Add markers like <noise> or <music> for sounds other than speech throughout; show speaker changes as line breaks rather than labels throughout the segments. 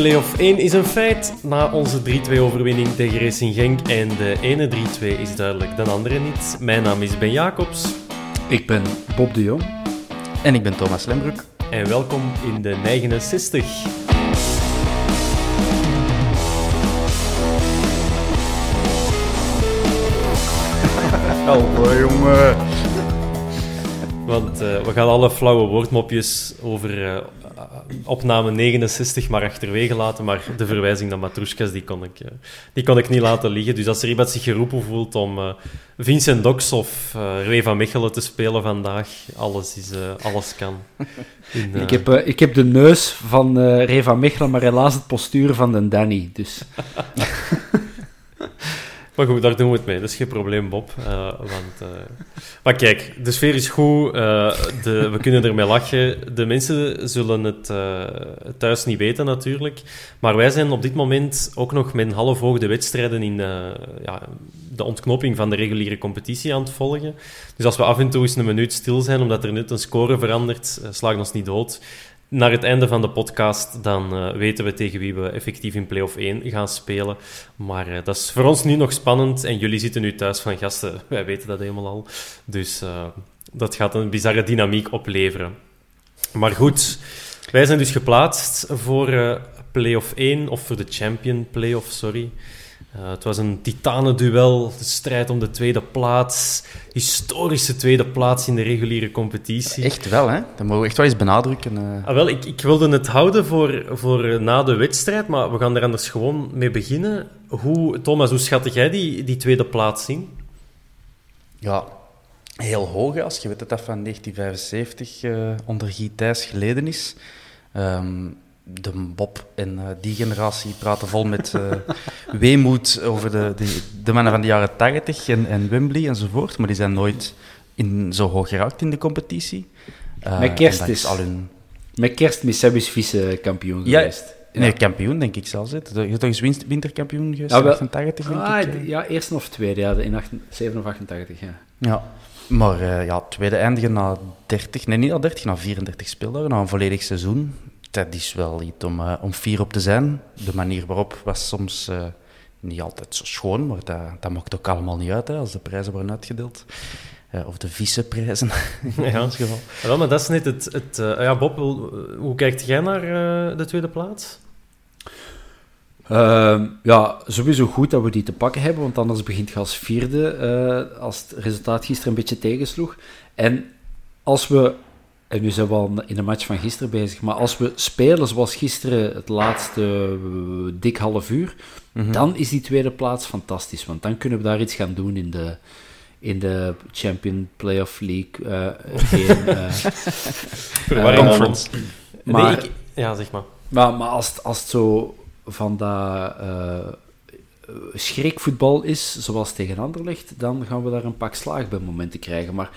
Playoff 1 is een feit na onze 3-2 overwinning tegen Racing Genk. En de ene 3-2 is duidelijk, de andere niet. Mijn naam is Ben Jacobs
Ik ben Bob de Jong.
En ik ben Thomas Lembroek.
en welkom in de 69.
Oh, jongen.
Want eh, we gaan alle flauwe woordmopjes over eh, opname 69 maar achterwege laten. Maar de verwijzing naar Matrushkas, die kon, ik, eh, die kon ik niet laten liggen. Dus als er iemand zich geroepen voelt om eh, Vincent Dox of eh Ray van Mechelen te spelen vandaag, alles, is, eh, alles kan. In, <laughs> eh,
Ik, heb, eh, ik heb de neus van eh Reva Mechelen, maar helaas het postuur van de Danny. Dus <laughs>
Maar goed, daar doen we het mee. Dat is geen probleem, Bob. Eh, want, eh, Maar kijk, de sfeer is goed. eh, de, we kunnen ermee lachen. De mensen zullen het thuis niet weten, natuurlijk. Maar wij zijn op dit moment ook nog met een half oog de wedstrijden in ja, de ontknoping van de reguliere competitie aan het volgen. Dus als we af en toe eens een minuut stil zijn, omdat er net een score verandert, slagen ons niet dood. Naar het einde van de podcast, dan eh, weten we tegen wie we effectief in play-off 1 gaan spelen. Maar eh, dat is voor ons nu nog spannend. En jullie zitten nu thuis van gasten. <laughs> Wij weten dat helemaal al. Dus eh, dat gaat een bizarre dynamiek opleveren. Maar goed, wij zijn dus geplaatst voor play-off 1, of voor de champion play-off, sorry. Eh, het was een titanenduel, de strijd om de tweede plaats. Historische tweede plaats in de reguliere competitie.
Echt wel, hè? Dat mogen we echt wel eens benadrukken. eh.
Ah, wel, ik, ik wilde het houden voor, voor eh, na de wedstrijd, maar we gaan er anders gewoon mee beginnen. Hoe, Thomas, hoe schat jij die, die tweede plaats in?
Ja, heel hoog, als je weet dat dat van 1975 eh, onder Guy Thijs geleden is. Ehm, de Bob en eh, die generatie praten vol met eh, weemoed over de, de, de mannen van de jaren 80 en, en Wembley enzovoort, maar die zijn nooit in, zo hoog geraakt in de competitie. Eh,
Met kerst is-
al hun...
met kerstmis hebben ze vice-kampioen
Ja,
geweest.
Nee, kampioen denk ik zelfs. hè. Je bent toch eens winterkampioen geweest
Ja,
in
wel-
88, denk
Ah,
ik.
ja, eerste of tweede, ja, in 8, 7 of 88, ja.
Ja, maar eh, ja, tweede eindigen na 30, nee niet na 30, na 34 speeldagen, na een volledig seizoen. Dat is wel iets om, eh, om fier op te zijn. De manier waarop was soms eh, niet altijd zo schoon, maar dat, dat maakt ook allemaal niet uit hè, als de prijzen worden uitgedeeld. Eh, of de vice-prijzen <laughs> in ons geval.
Ja, wel, maar dat is net het... het ja, Bob, hoe, kijkt jij naar eh, de tweede plaats?
Ehm, ja, sowieso goed dat we die te pakken hebben, want anders begint je als vierde eh, als het resultaat gisteren een beetje tegensloeg. En als we, en nu zijn we al in de match van gisteren bezig, maar als we spelen zoals gisteren het laatste eh, dik half uur, dan is die tweede plaats fantastisch, want dan kunnen we daar iets gaan doen in de, in de Champion Playoff League. eh, geen, <laughs> eh,
Verwarring
Eh, conference. Maar-
Nee, ik- ja, zeg maar.
Maar, maar als, het- als het zo van dat eh, schrikvoetbal is, zoals tegen Anderlecht, dan gaan we daar een pak slaag bij momenten krijgen. Maar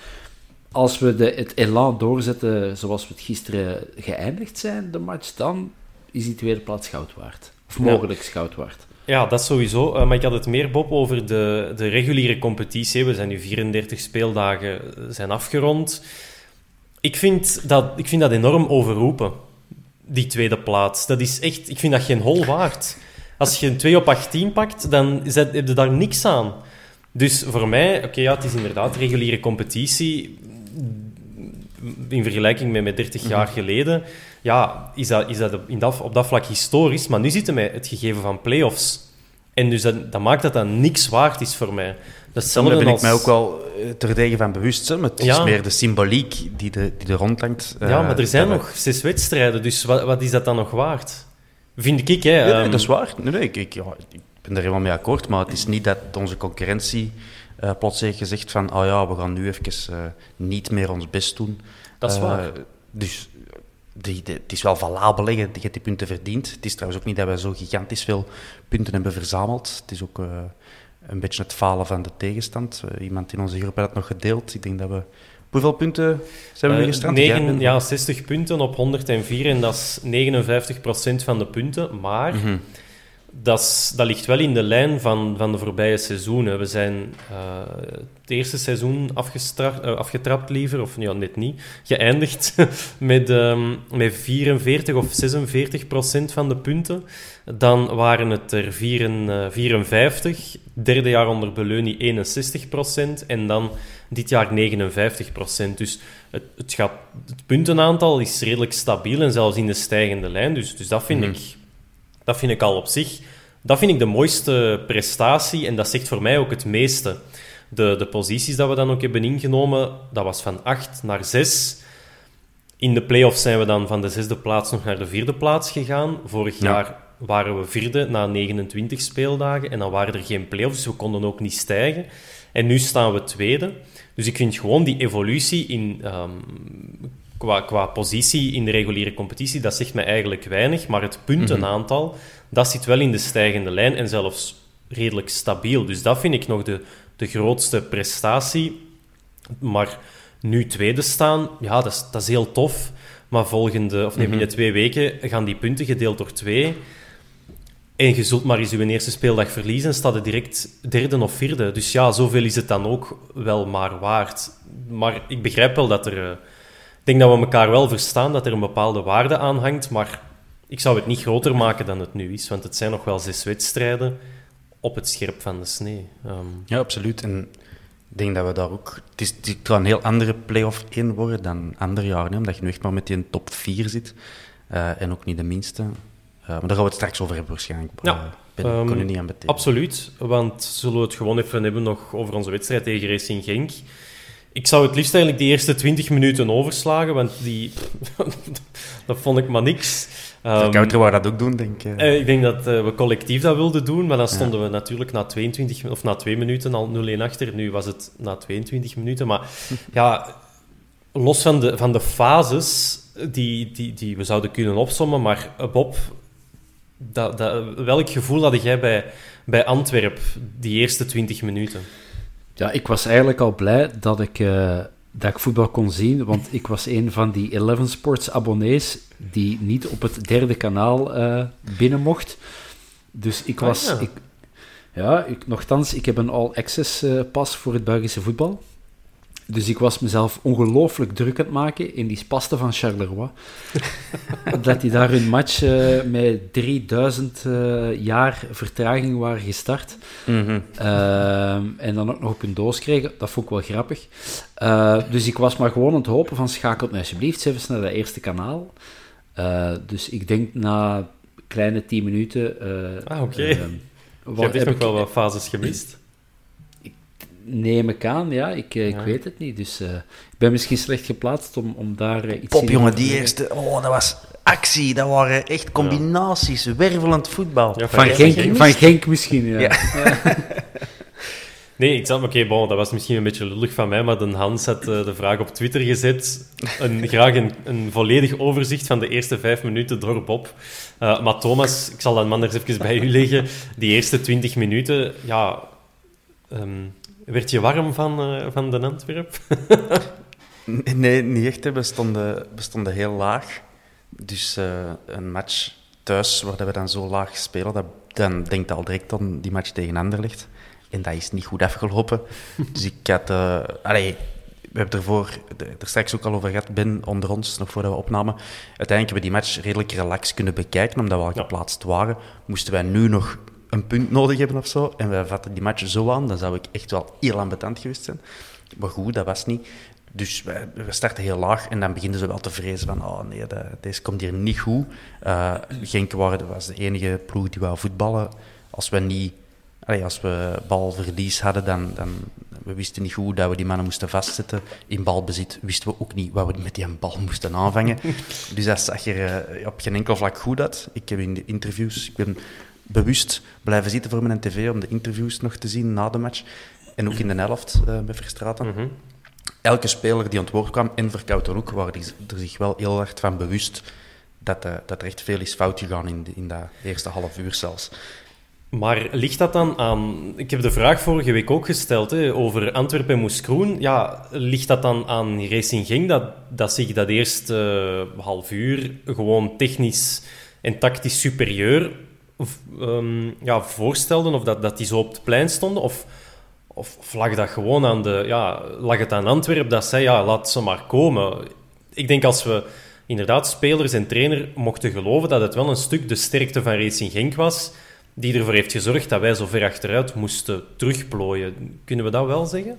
als we de, het elan doorzetten zoals we het gisteren geëindigd zijn, de match, dan is die tweede plaats goud waard. Of mogelijk ja. goud waard.
Ja, dat sowieso. Uh, maar ik had het meer, Bob, over de, de reguliere competitie. We zijn nu 34 speeldagen zijn afgerond. Ik vind, dat, ik vind dat enorm overroepen, die tweede plaats. Dat is echt... Ik vind dat geen hol waard. Als je een 2 op 18 pakt, dan heb je daar niks aan. Dus voor mij, oké, ja, het is inderdaad reguliere competitie. In vergelijking met, met 30 jaar mhm. geleden, ja, is dat, is dat, in dat op dat vlak historisch. Maar nu zitten we met het gegeven van play-offs. En dus dat, dat maakt dat dat niks waard is voor mij.
Daar ben ik mij ook wel eh, terdege van bewust. Hè? het is meer de symboliek die, de, die er rondhangt.
ja, maar er eh, zijn nog zes wedstrijden, dus wat, wat is dat dan nog waard? Vind ik, hè?
Nee, dat is ehm, waar. Nee, nee, ik, ik, ja, ik ben er helemaal mee akkoord, maar het is niet dat onze concurrentie uh, plots heeft gezegd van oh ja, we gaan nu even uh, niet meer ons best doen.
Dat is waar.
Dus die, die, het is wel valabel, je hebt die punten verdiend. Het is trouwens ook niet dat we zo gigantisch veel punten hebben verzameld. Het is ook een beetje het falen van de tegenstand. Iemand in onze groep had het nog gedeeld. Ik denk dat we... Hoeveel punten zijn we uh, gestrand?
ja, 60 punten op 104 en dat is 59% van de punten. Maar mm dat, dat ligt wel in de lijn van, van de voorbije seizoenen. We zijn uh, het eerste seizoen uh, afgetrapt, liever, of ja, net niet, geëindigd <laughs> met, um, met 44 of 46 procent van de punten. Dan waren het er 54, derde jaar onder Beleuni 61 procent en dan dit jaar 59 procent. Dus het, het, gaat, het puntenaantal is redelijk stabiel en zelfs in de stijgende lijn. Dus, dus dat vind mhm. ik dat vind ik al op zich... Dat vind ik de mooiste prestatie en dat zegt voor mij ook het meeste. De, de posities dat we dan ook hebben ingenomen, dat was van 8 naar 6. In de play-offs zijn we dan van de zesde plaats nog naar de vierde plaats gegaan. Vorig jaar waren we vierde na 29 speeldagen en dan waren er geen play-offs, dus we konden ook niet stijgen. En nu staan we tweede. Dus ik vind gewoon die evolutie in um, qua, qua positie in de reguliere competitie, dat zegt mij eigenlijk weinig. Maar het puntenaantal, mhm. dat zit wel in de stijgende lijn en zelfs redelijk stabiel. Dus dat vind ik nog de, de grootste prestatie. Maar nu tweede staan, ja, dat is, dat is heel tof. Maar volgende, of nee, binnen mhm. twee weken gaan die punten gedeeld door twee. En je zult maar eens je eerste speeldag verliezen en staat er direct derde of vierde. Dus ja, zoveel is het dan ook wel maar waard. Maar ik begrijp wel dat er... Eh, ik denk dat we elkaar wel verstaan dat er een bepaalde waarde aan hangt, maar ik zou het niet groter maken dan het nu is, want het zijn nog wel zes wedstrijden op het scherp van de snee.
Ehm, ja, absoluut. En ik denk dat we daar ook... Het, is, het kan een heel andere play-off 1 worden dan andere jaren, hè, omdat je nu echt maar met die top 4 zit. Uh, en ook niet de minste. Uh, maar daar gaan we het straks over hebben waarschijnlijk.
Ja.
Uh, ben, um, kon niet aan betekenen.
Absoluut, want zullen we het gewoon even hebben nog over onze wedstrijd tegen Racing Genk. Ik zou het liefst eigenlijk die eerste 20 minuten overslagen, want die, <laughs> dat vond ik maar niks.
Um, de counter wou dat ook doen, denk ik.
Uh, ik denk dat uh, we collectief dat wilden doen, maar dan stonden we natuurlijk na 22 of na 2 minuten al 0-1 achter. Nu was het na 22 minuten. Maar <laughs> ja, los van de, van de fases die, die, die we zouden kunnen opsommen, maar uh, Bob, dat, dat, welk gevoel had jij bij, bij Antwerp die eerste 20 minuten?
Ja, ik was eigenlijk al blij dat ik, uh, dat ik voetbal kon zien, want ik was een van die Eleven Sports abonnees die niet op het derde kanaal uh, binnen mocht. Dus ik ah, was... ja. Ik, ja, ik, nogthans, ik heb een all-access uh, pas voor het Belgische voetbal. Dus ik was mezelf ongelooflijk druk aan het maken in die spasten van Charleroi. <laughs> dat die daar hun match uh, met 3000 uh, jaar vertraging waren gestart. Mm -hmm. uh, en dan ook nog op hun doos kregen. Dat vond ik wel grappig. Eh, dus ik was maar gewoon aan het hopen van schakelt me alsjeblieft even naar dat eerste kanaal. Eh, dus ik denk na kleine 10 minuten...
ah, oké. Okay. Je hebt echt nog wel wat fases gemist
neem ik aan, ja. Ik, eh, ik weet het niet. Dus uh, ik ben misschien slecht geplaatst om, om daar uh, iets
Pop, jongen, die eerste... Oh, dat was actie. Dat waren echt combinaties. Ja. Wervelend voetbal.
Ja, van, van, Genk, van Genk misschien, ja. ja. <laughs>
nee, ik zat... Oké, okay, bon, dat was misschien een beetje lullig van mij, maar de Hans had uh, de vraag op Twitter gezet. Een, graag een, een volledig overzicht van de eerste vijf minuten door Bob. maar Thomas, ik zal dan anders even bij u leggen. Die eerste twintig minuten, ja... Um, werd je warm van, uh, van de Antwerp? <laughs>
Nee, niet echt. Hè. We, stonden, we stonden heel laag. Dus uh, een match thuis, waar we dan zo laag spelen, dat, dan denkt al direct aan die match tegen Anderlecht. En dat is niet goed afgelopen. <laughs> dus ik had... Uh, allee, we hebben ervoor, er straks ook al over gehad, Ben onder ons, nog voordat we opnamen. Uiteindelijk hebben we die match redelijk relaxed kunnen bekijken, omdat we al geplaatst waren. Moesten wij nu nog een punt nodig hebben of zo, en wij vatten die match zo aan, dan zou ik echt wel heel ambetant geweest zijn. Maar goed, dat was niet. Dus we, we starten heel laag en dan beginnen ze wel te vrezen van oh nee, dat, deze komt hier niet goed. Uh, Genk waren, was de enige ploeg die wou voetballen. Als we niet... als we balverlies hadden, dan, dan we wisten niet goed dat we die mannen moesten vastzetten. In balbezit wisten we ook niet wat we met die bal moesten aanvangen. <laughs> dus dat zag er uh, op geen enkel vlak goed uit. Ik heb in de interviews... Ik ben bewust blijven zitten voor mijn tv om de interviews nog te zien na de match. En ook in de helft uh, bij Verstraten. Mm elke speler die aan het woord kwam, en Verkouten ook, waren die er zich wel heel hard van bewust dat, uh, dat er echt veel is fout gegaan in, de, in dat eerste half uur zelfs.
Maar ligt dat dan aan... Ik heb de vraag vorige week ook gesteld hè, over Antwerpen en Moeskroen. Ja, ligt dat dan aan Racing Genk dat, dat zich dat eerste uh, half uur gewoon technisch en tactisch superieur um, ja, voorstelden? Of dat, dat die zo op het plein stonden? Of of, of lag dat gewoon aan de... Ja, lag het aan Antwerpen dat zei, ja, laat ze maar komen. Ik denk als we inderdaad spelers en trainer mochten geloven dat het wel een stuk de sterkte van Racing Genk was, die ervoor heeft gezorgd dat wij zo ver achteruit moesten terugplooien. Kunnen we dat wel zeggen?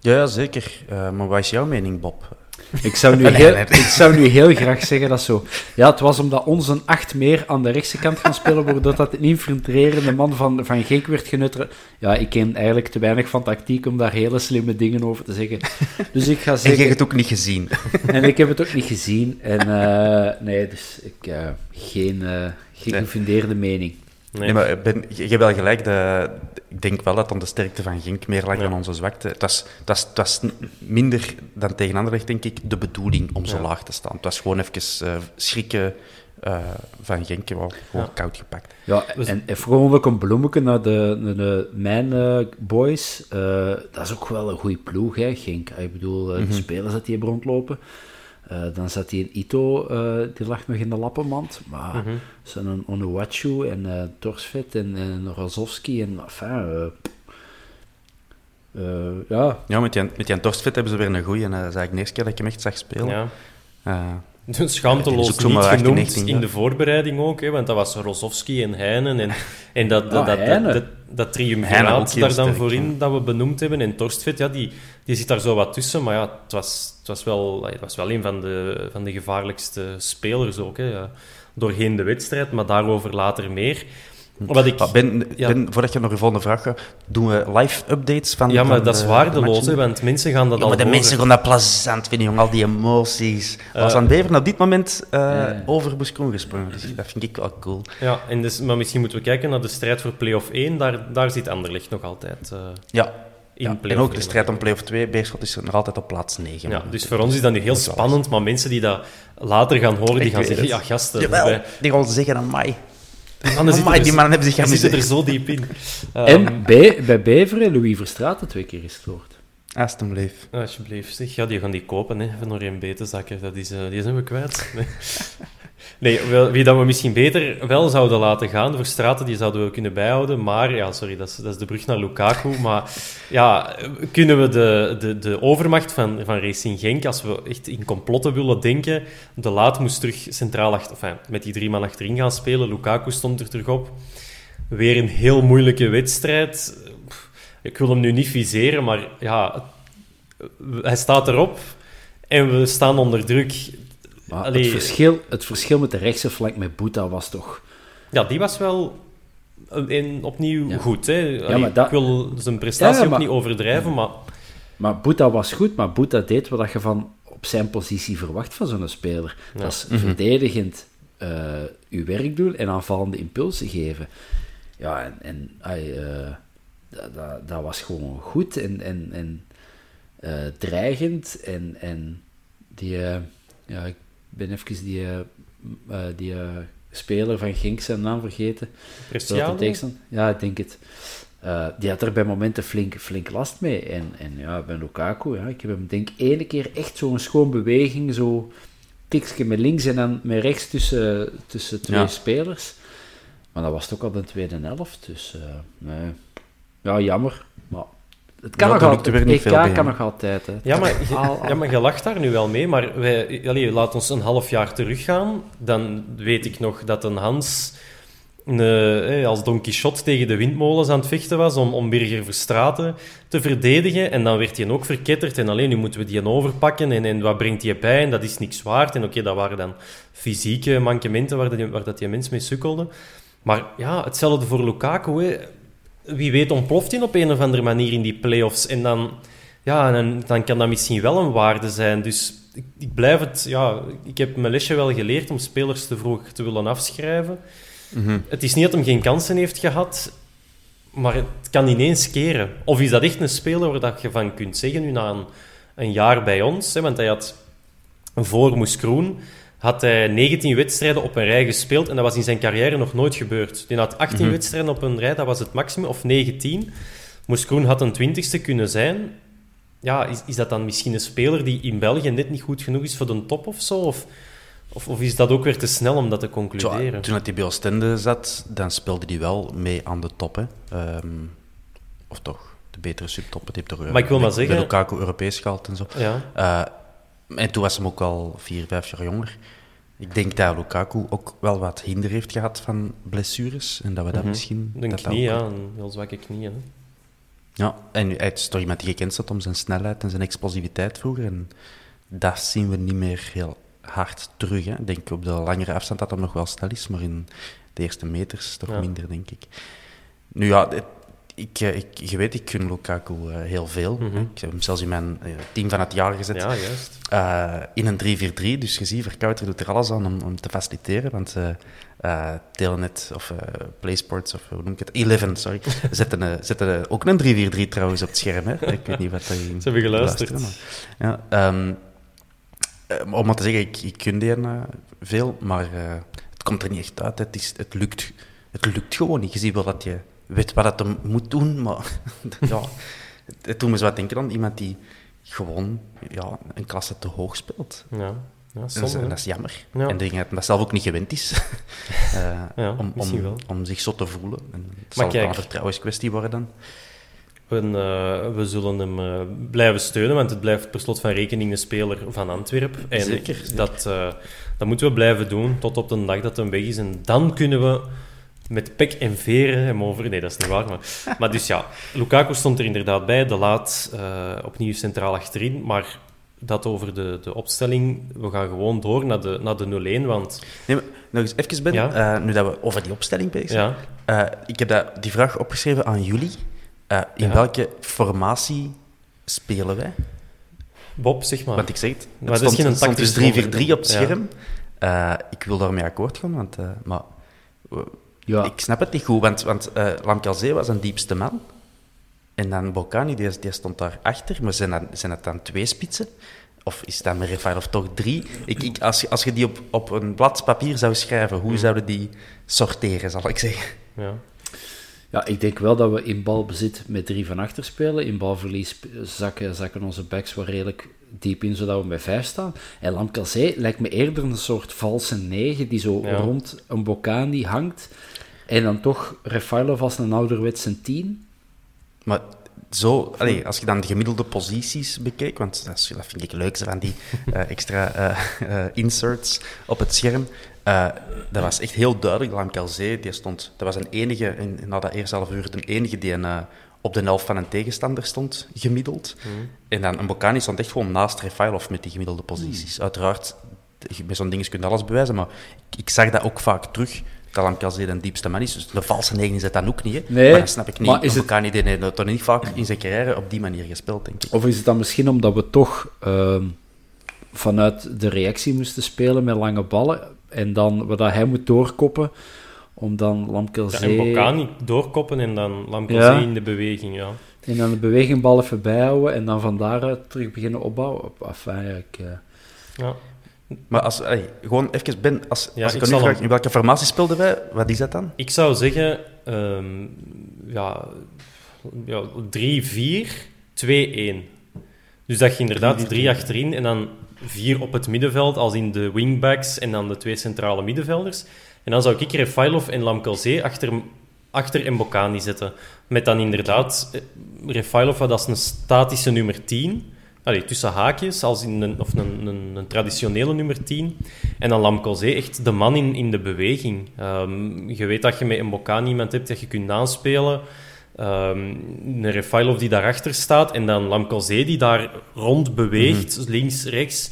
Ja, zeker. Uh, maar wat is jouw mening, Bob?
Ik zou, nu heel, ik zou nu heel graag zeggen dat zo. Ja, het was omdat onze acht meer aan de rechtse kant gaan spelen, waardoor dat een infiltrerende man van, van Genk werd genut. Ja, ik ken eigenlijk te weinig van tactiek om daar hele slimme dingen over te zeggen. Dus ik ga zeggen... En
je hebt het ook niet gezien.
En ik heb het ook niet gezien. En uh, nee, dus ik, uh, geen, uh, geen gefundeerde mening.
Nee, maar ben, je, hebt wel gelijk. De, ik denk wel dat dan de sterkte van Genk meer lag dan onze zwakte. Het was, het, was, het was minder dan tegen Anderlecht, denk ik, de bedoeling om zo laag te staan. Het was gewoon even uh, schrikken uh, van Genk, gewoon, gewoon koud gepakt.
Ja, en gewoon ook een bloemetje naar de, naar de mijn uh, boys. dat is ook wel een goede ploeg, hè, Genk. Ik bedoel, mm -hmm. de spelers dat die hebben rondlopen. Uh, dan zat hij in Ito, uh, die lag nog in de lappenmand. Maar mm -hmm. zijn een Onuwachu en uh, Torsvet en, en Rozovski en enfin, ja.
Ja, met die, met die Torsvet hebben ze weer een goeie en dat is eigenlijk de eerste keer dat ik hem echt zag spelen.
Ja. Dus schaamteloos niet genoemd in de voorbereiding ook, hè, want dat was Rozovski en Heinen en, en dat, dat, dat, dat, dat, triumviraat daar dan voorin dat we benoemd hebben. En Torstvet, ja, die, die zit daar zo wat tussen, maar ja, het was, het was, wel, het was wel een van de, van de gevaarlijkste spelers ook, hè, ja, doorheen de wedstrijd, maar daarover later meer.
Wat ik, ben, ben, voordat je nog een volgende vraag gaat, doen we live updates van.
Ja, maar dat is waardeloos, hè, want mensen gaan dat
ja,
al.
Maar de mensen gaan dat plezant vinden, jongen, al die emoties. Uh, was aan Beveren op dit moment uh, ja. over Boeskroen gesprongen, dus dat vind ik wel cool.
Ja, en dus, maar misschien moeten we kijken naar de strijd voor play-off 1, daar, daar zit Anderlecht nog altijd. Uh,
ja. Ja, en ook de strijd om play-off 2, Beerschot is nog altijd op plaats 9.
Ja, dus voor ons is dat nu heel spannend, maar mensen die dat later gaan horen, die gaan zeggen, ja gasten...
Jawel, die gaan zeggen aan mij. <laughs>
Oh, die mannen hebben zich <laughs> zitten er zo diep in.
Um, en bij, bij Beveren, Louis Verstraeten twee keer gestoord.
Alsjeblieft.
Alsjeblieft, zeg. Ja, die gaan die kopen, hè, van beter zakken. Dat is, uh, die zijn we kwijt. <laughs> Nee. Nee, wie dat we misschien beter wel zouden laten gaan, voor straten die zouden we kunnen bijhouden. Maar, ja, sorry, dat is, dat is de brug naar Lukaku. Maar ja, kunnen we de, de, de overmacht van, van Racing Genk, als we echt in complotten willen denken, de Laat moest terug centraal achter, met die drie man achterin gaan spelen. Lukaku stond er terug op. Weer een heel moeilijke wedstrijd. Ik wil hem nu niet viseren, maar ja, hij staat erop en we staan onder druk
het, verschil, het verschil met de rechtse flank met Boeta was toch...
Ja, die was wel in, opnieuw goed. Hè? Ja, maar dat... Ik wil zijn prestatie ook niet overdrijven, maar...
Maar Boeta was goed, maar Boeta deed wat je van op zijn positie verwacht van zo'n speler. Dat is mhm. verdedigend uh, uw werk doen en aanvallende impulsen geven. Ja, en, en uh, dat, dat, dat, was gewoon goed en, en, en uh, dreigend. En, en die, ja, ben even die, uh, die speler van Genk zijn naam vergeten.
Preciado?
Ja, ik denk het. eh, die had er bij momenten flink, flink last mee. En, en ja, bij Lukaku, ja, ik heb hem denk ik ene keer echt zo'n schoon beweging, zo tikje met links en dan met rechts tussen, tussen twee
Ja.
spelers. Maar dat was ook al de tweede helft, dus eh, nee. Ja, jammer. Maar het kan
Ja,
nog altijd.
niet
EK kan
hem.
nog altijd. Hè.
Ja, maar, je,
Al- al-
ja, maar je lacht daar nu wel mee, maar wij, allee, laat ons een half jaar teruggaan. Dan weet ik nog dat een Hans een, eh, als Don Quixote tegen de windmolens aan het vechten was om, om Birger Verstraten te verdedigen. En dan werd hij ook verketterd en alleen nu moeten we die overpakken en, en wat brengt hij bij en dat is niks waard. En oké, dat waren dan fysieke mankementen waar, dat, waar dat die mens mee sukkelde. Maar ja, hetzelfde voor Lukaku. Hè. Wie weet ontploft hij op een of andere manier in die play-offs. En dan, ja, dan, dan kan dat misschien wel een waarde zijn. Dus ik, ik blijf het... Ja, ik heb mijn lesje wel geleerd om spelers te vroeg te willen afschrijven.
Mhm.
Het is niet dat hem geen kansen heeft gehad, maar het kan ineens keren. Of is dat echt een speler waar dat je van kunt zeggen, nu na een, een jaar bij ons, hè, want hij had voor Moes Kroen had hij 19 wedstrijden op een rij gespeeld en dat was in zijn carrière nog nooit gebeurd. Hij had 18
Mhm.
wedstrijden op een rij, dat was het maximum, of 19. Moes Kroen had een twintigste kunnen zijn. Ja, is, is dat dan misschien een speler die in België net niet goed genoeg is voor de top of zo? Of, of, of is dat ook weer te snel om dat te
Zo,
concluderen?
toen hij bij Oostende zat, dan speelde hij wel mee aan de top. Hè. Ehm, of toch, de betere subtop. Die heeft toch, eh,
Maar ik wil maar zeggen-
Lukaku Europees gehaald en zo.
Ja.
Eh, en toen was hem ook al vier, vijf jaar jonger. Ik denk dat Lukaku ook wel wat hinder heeft gehad van blessures. En dat we dat
Mhm.
misschien...
Een
dat dat
knie,
ook-
ja, een heel zwakke knie. Hè.
Ja, en hij is toch iemand die gekend staat om zijn snelheid en zijn explosiviteit vroeger. En dat zien we niet meer heel hard terug. Hè. Ik denk op de langere afstand dat hij nog wel snel is, maar in de eerste meters toch
Ja.
minder, denk ik. Nu ja, het- ik, eh, ik, je weet, ik gun Lukaku eh, heel veel.
Mhm.
Ik heb hem zelfs in mijn eh, team van het jaar gezet.
Ja, juist.
Eh, in een 3-4-3. Dus je ziet, Verkouter doet er alles aan om, om te faciliteren. Want eh eh, Telenet of PlaySports, of hoe noem ik het? Eleven, sorry. <laughs> zetten, zetten ook een 3-4-3 trouwens op het scherm. Hè? Ik weet niet wat dat je
Ze hebben geluisterd.
maar- Ja, eh, om maar te zeggen, ik, ik kun die veel, maar het komt er niet echt uit. Het, is, het, lukt, het lukt gewoon niet. Je ziet wel dat je weet wat het hem moet doen, maar <laughs> ja, het, doet me zo wat denken aan iemand die gewoon ja, een klasse te hoog speelt.
Ja, ja
En dat, is,
zonde,
en dat is jammer.
Ja.
En dat dat zelf ook niet gewend is. <laughs> Eh,
Ja,
om, om,
wel.
om zich zo te voelen. En het
Maar
zal
kijk.
een vertrouwenskwestie worden.
We, eh, we zullen hem eh, blijven steunen, want het blijft per slot van rekening een speler van Antwerpen. En
Zeker, zeker.
Dat, dat moeten we blijven doen tot op de dag dat hij weg is. En dan kunnen we met pek en veren hem over... Nee, dat is niet waar. Maar, maar dus ja, Lukaku stond er inderdaad bij. De laat eh, opnieuw centraal achterin. Maar dat over de, de opstelling. We gaan gewoon door naar de, naar de 0-1, want...
Nee, maar nog eens even, Ben,
Ja.
eh, nu dat we over die opstelling bezig zijn.
Ja,
Eh, ik heb dat, die vraag opgeschreven aan jullie. In
Ja.
welke formatie spelen wij?
Bob, zeg maar.
Want ik zeg het,
Maar
het
dat is
stond,
geen
stond dus
tactisch
3-4-3 op het scherm. Ik wil daarmee akkoord gaan, want, maar
Ja,
ik snap het niet goed. Want, want eh Lamkelzee was een diepste man. En dan Bocani, die, die stond daar achter. Maar zijn, dat, zijn het dan twee spitsen? Of is dat met Rafael of toch drie? Ik, ik, als, je- als je die op, op een blad papier zou schrijven, hoe zouden die sorteren, zal ik zeggen?
Ja.
Ja, ik denk wel dat we in balbezit met drie van achter spelen. In balverlies zakken, zakken onze backs wel redelijk diep in, zodat we bij vijf staan. En Lamkelzee lijkt me eerder een soort valse negen, die zo
Ja.
rond een Bocani hangt. En dan toch Refailov als een ouderwetse tien.
Maar zo, allee, als je dan de gemiddelde posities bekijkt, want dat, vind ik leuk, van die eh, <laughs> extra eh, eh, inserts op het scherm. eh, dat was echt heel duidelijk. Lamkelzee, die stond, dat was een enige, in, na dat eerste half uur, een enige die een, op de helft van een tegenstander stond, gemiddeld. En dan een Bocani stond echt gewoon naast Refailov met die gemiddelde posities. Uiteraard, bij zo'n ding kun je alles bewijzen, maar ik, ik zag dat ook vaak terug. Dat Lamkelzee de diepste man is. Dus de valse negen is het dan ook niet. Hè?
Nee,
maar dat snap ik niet.
maar is het-
Bocani die heeft toch niet vaak in zijn carrière op die manier gespeeld, denk ik.
Of is het dan misschien omdat we toch ehm, vanuit de reactie moesten spelen met lange ballen en dan wat dat hij moet doorkoppen om dan
Ja,
Lamkelzee...
en Bocani doorkoppen en dan Lamkelzee
Ja.
in de beweging, ja.
En dan de beweging bal even bijhouden en dan van daaruit terug beginnen opbouwen. Enfin, ja, ik, eh,
ja.
Maar als, allee, gewoon even, Ben, als,
Ja,
als ik,
ik
aan u
zal
vraag, in welke formatie speelden wij, wat is dat dan?
Ik zou zeggen, ehm, ja, ja, 3-4, 2-1. Dus dat je inderdaad drie achterin en dan vier op het middenveld, als in de wingbacks en dan de twee centrale middenvelders. En dan zou ik Refailov en Lamkelzee achter, achter Mbokani zetten. Met dan inderdaad eh, Refailov als een statische nummer 10. Allee, tussen haakjes, als in een, of een, een, een traditionele nummer 10. En dan Lamkelzee echt de man in, in de beweging. Um, je weet dat je met Mbokani iemand hebt dat je kunt aanspelen. Um, een Refailov die daarachter staat en dan Lamkelzee die daar rond beweegt, mhm. links, rechts.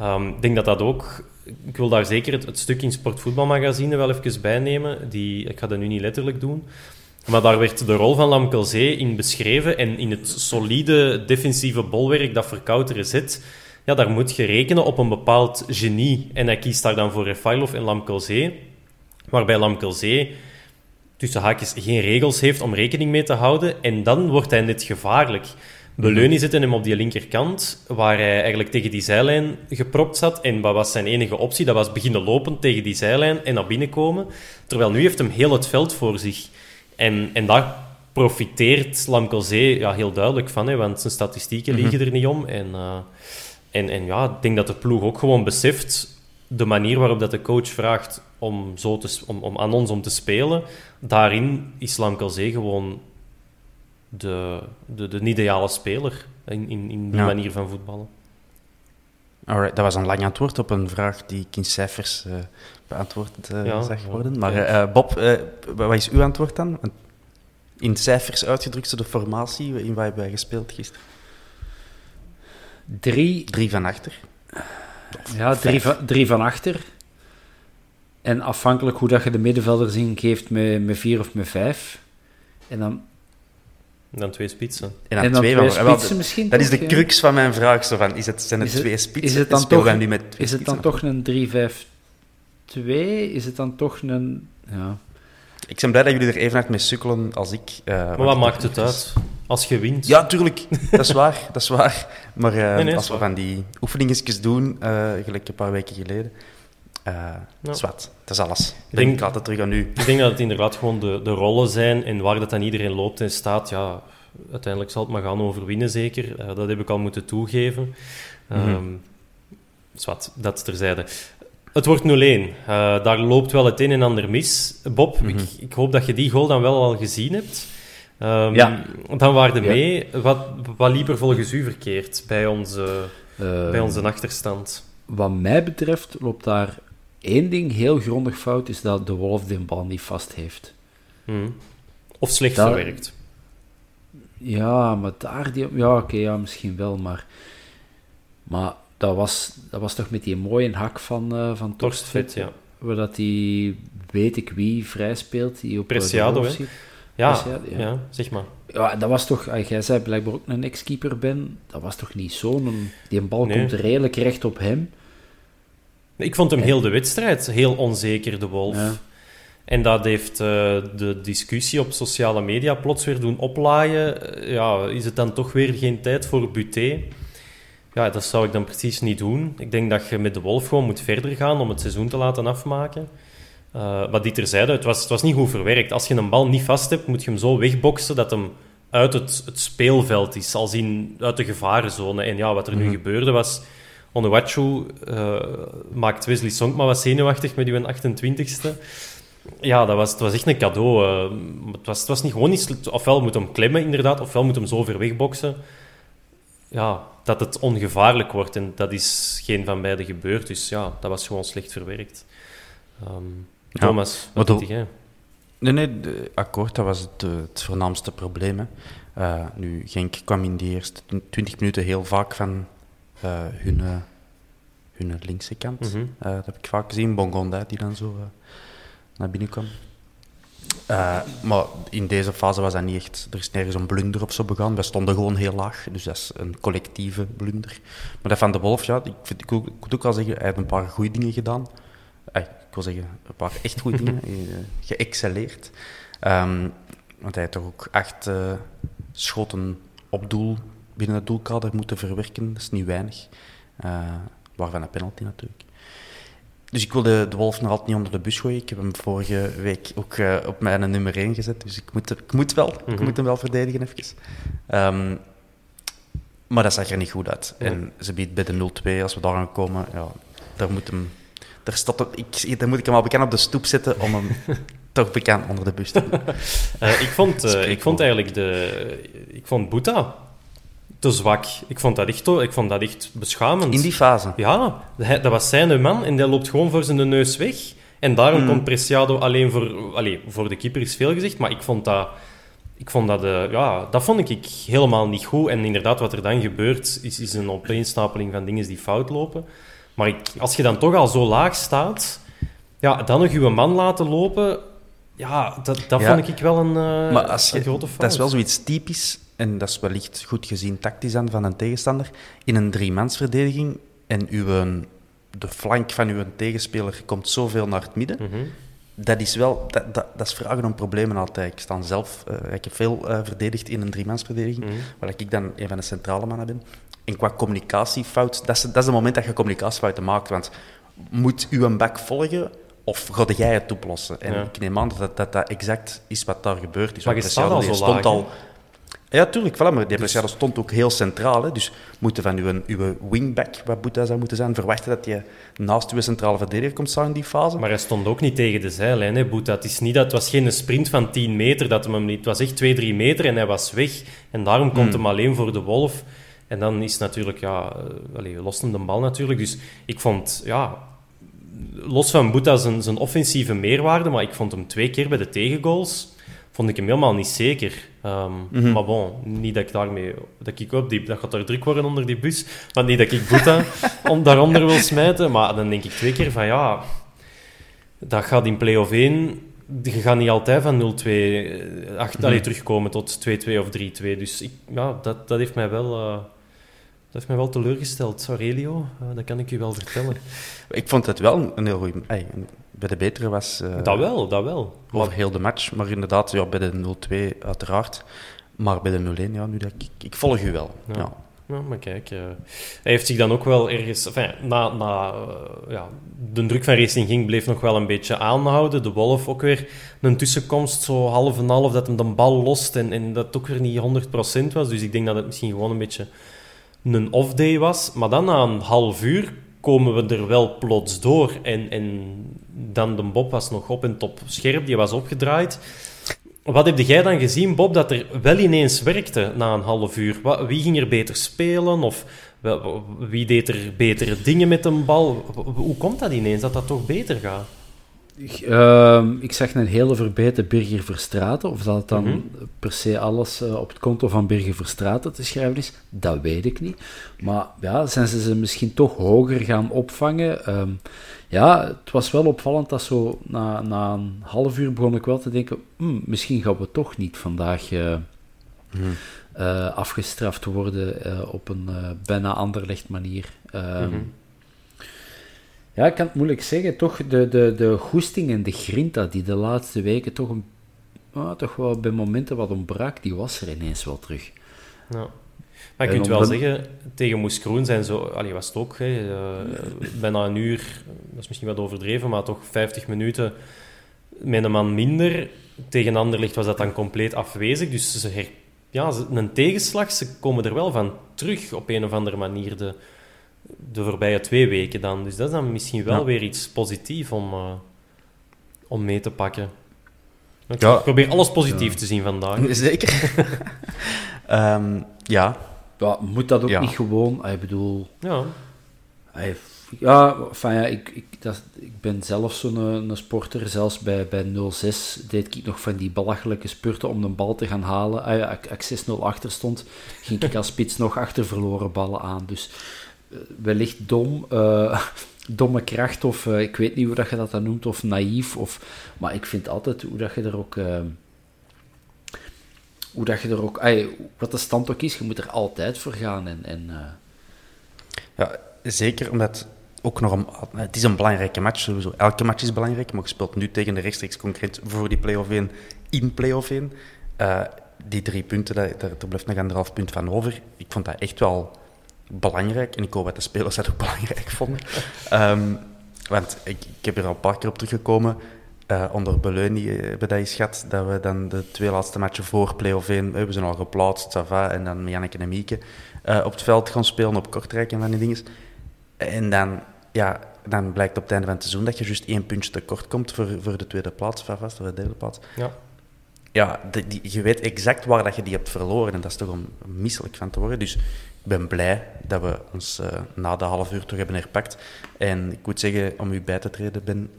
Um, ik denk dat dat ook... Ik wil daar zeker het, stuk in Sportvoetbalmagazine wel even bij nemen. Die, ik ga dat nu niet letterlijk doen. Maar daar werd de rol van Lamkelzee in beschreven. En in het solide defensieve bolwerk dat Verkouteren zit, ja, daar moet je rekenen op een bepaald genie. En hij kiest daar dan voor Refailov en Lamkelzee. Waarbij Lamkelzee tussen haakjes geen regels heeft om rekening mee te houden. En dan wordt hij net gevaarlijk. Beleunie zette hem op die linkerkant, waar hij eigenlijk tegen die zijlijn gepropt zat. En wat was zijn enige optie? Dat was beginnen lopen tegen die zijlijn en naar binnen komen. Terwijl nu heeft hem heel het veld voor zich. En, en daar profiteert Lamkelzee ja, heel duidelijk van, hè, want zijn statistieken mm liggen er niet om. En, uh, en, en ja, ik denk dat de ploeg ook gewoon beseft de manier waarop dat de coach vraagt om, zo te, om, om aan ons om te spelen, daarin is Lamkelzee gewoon de, de, de ideale speler in, in, in die manier van voetballen.
Alright, dat was een lang antwoord op een vraag die ik in cijfers uh, beantwoord uh, zag worden. Maar uh, Bob, wat is uw antwoord dan? In cijfers uitgedrukt, de formatie, in waar hebben wij gespeeld gisteren?
Drie.
Drie van achter.
Ja, drie van, drie van achter. En afhankelijk hoe dat je de middenvelders ingeeft met, met vier of met vijf. En dan
dan twee spitsen.
En dan, twee, twee spitsen misschien. Dat is de crux van mijn vraag. Zo van, is het, zijn het is twee spitsen?
Is het dan, toch, nu met is het dan toch een 3-5-2? Is het dan toch een... Ja.
Ik ben blij dat jullie er even hard mee sukkelen als ik. Uh,
maar wat maakt het uit? Als je wint?
Ja, tuurlijk. dat is <laughs> waar. Dat is waar. Maar uh, als we van die oefeningetjes doen, uh, gelijk een paar weken geleden, uh, ja. zwart. Dat is alles. Ik denk, laat het terug aan u.
Ik denk dat het inderdaad gewoon de, de rollen zijn en waar dat dan iedereen loopt en staat. Ja, uiteindelijk zal het maar gaan overwinnen, zeker. Uh, dat heb ik al moeten toegeven. Mm -hmm. zwart, dat terzijde. Het wordt 0-1. Uh, daar loopt wel het een en ander mis. Bob, ik, mhm. ik, hoop dat je die goal dan wel al gezien hebt. Um, ja. Dan waren er mee. Wat, wat liep er volgens u verkeerd bij onze, uh, bij onze achterstand?
Wat mij betreft loopt daar één ding heel grondig fout, is dat de Wolf de bal niet vast heeft.
Hmm. Of slecht verwerkt.
Ja, maar daar... Die, ja, oké, ja, misschien wel, maar... Maar dat was, dat was toch met die mooie hak van, uh, van Torstvet, ja. Waar dat die, weet ik wie, vrij speelt. Die op
eh, Preciado, hè? Ja, ja, ja. zeg maar.
Ja, dat was toch... Ah, jij zei blijkbaar ook een ex-keeper ben. Dat was toch niet zo? Die bal komt redelijk recht op hem.
Ik vond hem heel de wedstrijd heel onzeker, de Wolf. Ja. En dat heeft uh, de discussie op sociale media plots weer doen oplaaien. Uh, ja, is het dan toch weer geen tijd voor Buté? Ja, dat zou ik dan precies niet doen. Ik denk dat je met de Wolf gewoon moet verder gaan om het seizoen te laten afmaken. Uh, maar die terzijde, het was, het was niet goed verwerkt. Als je een bal niet vast hebt, moet je hem zo wegboksen dat hem uit het, het speelveld is. Als in uit de gevarenzone. En ja, wat er nu mhm. gebeurde was Onuachu uh, maakt Wesley maar wat zenuwachtig met uw 28ste. Ja, dat was, het was echt een cadeau. Uh, het, was, het was niet gewoon iets... Ofwel moet hem klemmen, inderdaad, ofwel moet hem zo ver wegboksen. Ja, dat het ongevaarlijk wordt. En dat is geen van beide gebeurd. Dus ja, dat was gewoon slecht verwerkt. Um, Thomas, wat denk jij?
Nee, nee, akkoord, dat was het, het voornaamste probleem. Uh, nu, Genk kwam in de eerste 20 minuten heel vaak van hun, uh, hun linkse kant. Mm -hmm. uh, dat heb ik vaak gezien. Bongonda, die dan zo naar binnen kwam. maar in deze fase was dat niet echt... Er is nergens een blunder of zo begaan. We stonden gewoon heel laag. Dus dat is een collectieve blunder. Maar dat van de Wolf, ja, ik, vind, ik, ik moet ook wel zeggen, hij heeft een paar goede dingen gedaan. ik wil zeggen, een paar echt goede dingen. <laughs> geëxcelleerd. Um, want hij heeft toch ook acht schoten op doel binnen het doelkader moeten verwerken. Dat is niet weinig. Uh, waarvan een penalty natuurlijk. dus ik wil de, de Wolf nog altijd niet onder de bus gooien. Ik heb hem vorige week ook uh, op mijn nummer 1 gezet. Dus ik moet, ik moet wel. Ik
Mhm.
moet hem wel verdedigen even. Ehm, maar dat zag er niet goed uit. En ze biedt bij de 0-2, als we daar aan komen, ja, daar moet hem... Daar, staat, op- ik, daar moet ik hem al bekend op de stoep zetten om hem <laughs> toch bekend onder de bus te doen.
Eh, ik, vond, eh, ik vond eigenlijk de... Ik vond Boeta te zwak. Ik vond dat echt, ik vond dat echt beschamend.
In die fase.
Ja, dat was zijn man en die loopt gewoon voor zijn neus weg. En daarom
Mm.
komt Preciado alleen voor... Allee, voor de keeper is veel gezegd, maar ik vond dat... Ik vond dat, eh, ja, dat vond ik helemaal niet goed. En inderdaad, wat er dan gebeurt, is, is een opeenstapeling van dingen die fout lopen. Maar ik, als je dan toch al zo laag staat, ja, dan nog je man laten lopen, ja, dat, dat
Ja.
vond ik wel een, eh,
Maar als je,
een grote fout.
dat is wel zoiets typisch, en dat is wellicht goed gezien tactisch aan van een tegenstander, in een driemansverdediging en uw, de flank van uw tegenspeler komt zoveel naar het midden,
Mhm.
dat is wel, dat, dat, dat is vragen om problemen altijd. Ik sta zelf, eh, ik heb veel eh, verdedigd in een driemansverdediging,
Mhm.
waar ik dan een van de centrale mannen ben. En qua communicatiefout, dat is, dat is het moment dat je communicatiefouten maakt, want moet u een bak volgen of ga jij het oplossen? En
Ja.
ik neem aan dat dat, dat exact is wat daar gebeurd is.
Maar je staat al zo laag,
al... Ja, tuurlijk, voilà, maar die Preciado stond ook heel centraal. Hè, dus moeten van uw, uw wingback, wat Boeta zou moeten zijn, verwachten dat je naast uw centrale verdediger komt staan in die fase.
Maar hij stond ook niet tegen de zijlijn, hè, Boeta. Het, is niet dat, het was geen sprint van 10 meter dat hem. Het was echt 2, 3 meter en hij was weg. En daarom komt
Hmm.
hem alleen voor de Wolf. En dan is natuurlijk, ja... Uh, allee, lost hem de bal natuurlijk. Dus ik vond, ja... Los van Boeta zijn, zijn offensieve meerwaarde, maar ik vond hem twee keer bij de tegengoals... Vond ik hem helemaal niet zeker.
Mhm.
Maar bon, niet dat ik daarmee... Dat ik op die... Dat gaat er druk worden onder die bus. Maar niet dat ik Boeta <laughs> om, daaronder wil smijten. Maar dan denk ik twee keer van, ja dat gaat in play-off 1... Je gaat niet altijd van 0-2 eh, acht-
Mhm.
allee, terugkomen tot 2-2 of 3-2. Dus ik, ja, dat, dat, heeft mij wel, eh, dat heeft mij wel teleurgesteld. Aurelio, Eh, dat kan ik u wel vertellen. <laughs>
Ik vond het wel een heel goed... bij de betere was... eh,
dat wel, dat wel.
Over heel de match. Maar inderdaad, ja, bij de 0-2 uiteraard. Maar bij de 0-1, ja, nu dat ik, ik volg u wel.
Ja.
Ja.
Ja, maar kijk, eh, hij heeft zich dan ook wel ergens... Enfin, na na eh, ja, de druk van Racing Ging bleef nog wel een beetje aanhouden. De Wolf ook weer een tussenkomst, zo half en half, dat hem de bal lost en, en dat het ook weer niet 100% was. Dus ik denk dat het misschien gewoon een beetje een off-day was. Maar dan na een half uur komen we er wel plots door. En, en dan de Bob was nog op en top scherp, die was opgedraaid. Wat heb jij dan gezien, Bob, dat er wel ineens werkte na een half uur? Wie ging er beter spelen? Of wie deed er betere dingen met een bal? Hoe komt dat ineens, dat dat toch beter gaat?
Ik, ehm, ik zag een hele verbeterde Birger Verstraeten. Of dat het dan
Mhm.
per se alles eh, op het konto van Birger Verstraeten te schrijven is, dat weet ik niet. Maar ja, zijn ze ze misschien toch hoger gaan opvangen? Ehm, ja, het was wel opvallend dat zo na, na een half uur begon ik wel te denken, "Hmm, misschien gaan we toch niet vandaag eh, eh, afgestraft worden op een bijna anderlecht manier. Ehm,
Mhm.
Ja, ik kan het moeilijk zeggen. Toch de, de, de goesting en de grinta die de laatste weken toch, een, ah, toch wel bij momenten wat ontbrak, die was er ineens wel terug.
Ja. Maar je kunt wel zeggen, tegen Moes Kroen zijn zo... Allee, was het ook, hè, eh, bijna een uur, dat is misschien wat overdreven, maar toch 50 minuten met een man minder. Tegen Anderlecht was dat dan compleet afwezig. Dus ze her, ja, een tegenslag, ze komen er wel van terug op een of andere manier de, de voorbije twee weken dan. Dus dat is dan misschien wel
Ja.
weer iets positiefs om, eh, om mee te pakken. Ik
Ja.
probeer alles positief te zien vandaag. <laughs>
Zeker. <laughs> Ehm, ja,
Ja, moet dat ook
Ja.
niet gewoon... Ik bedoel...
Ja.
Hij- Ja, enfin, ja ik, ik, dat, ik ben zelf zo'n een, een sporter. Zelfs bij, bij 06 deed ik nog van die belachelijke spurten om de bal te gaan halen. Ah, ja, als ik 6-0 achter stond, ging ik als spits nog achter verloren ballen aan. Dus eh, wellicht dom, eh, <laughs> domme kracht, of eh, ik weet niet hoe dat je dat dan noemt, of naïef. Of, maar ik vind altijd hoe dat je er ook... eh, hoe dat je er ook... wat de stand ook is, je moet er altijd voor gaan. En, en,
ja, zeker omdat ook nog een, het is een belangrijke match sowieso. Elke match is belangrijk, maar je speelt nu tegen de rechtstreeks concurrent voor die play-off 1 in play-off 1. Eh, die drie punten, daar blijft nog anderhalf punt van over. Ik vond dat echt wel belangrijk. En ik hoop dat de spelers dat ook <laughs> belangrijk vonden. Ehm, want ik, ik heb er al een paar keer op teruggekomen. Uh, onder Beleuni hebben we dat eens gehad, dat we dan de twee laatste matchen voor play-off 1, we zijn al geplaatst, Sava, en dan met Janneke en Mieke uh, op het veld gaan spelen op Kortrijk en van die dingen. En dan, ja, dan blijkt op het einde van het seizoen dat je juist één puntje tekort komt voor, voor de tweede plaats, van vast, of de derde plaats.
Ja.
Ja, de, die, je weet exact waar dat je die hebt verloren en dat is toch om misselijk van te worden. Dus ben blij dat we ons uh, na de half uur toch hebben herpakt. En ik moet zeggen, om u bij te treden, ben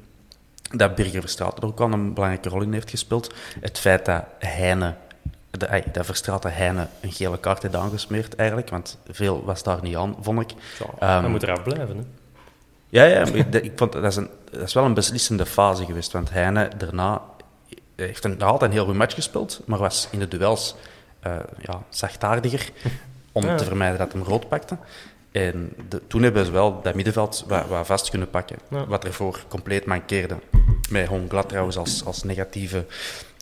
dat Birger Verstraeten er ook al een belangrijke rol in heeft gespeeld. Het feit dat Heine, de, dat Verstraeten Heine een gele kaart heeft aangesmeerd eigenlijk, want veel was daar niet aan, vond ik.
Ja, um, moet eraf blijven, hè?
Ja, ja ik, ik vond, dat, is een, dat is wel een beslissende fase geweest, want Heine daarna heeft een, altijd een heel goed match gespeeld, maar was in de duels uh, ja, zachtaardiger om ja. te vermijden dat hem rood pakte. En de, toen hebben ze wel dat middenveld wat, wat vast kunnen pakken, ja. wat ervoor compleet mankeerde. Met Glad trouwens als, als negatieve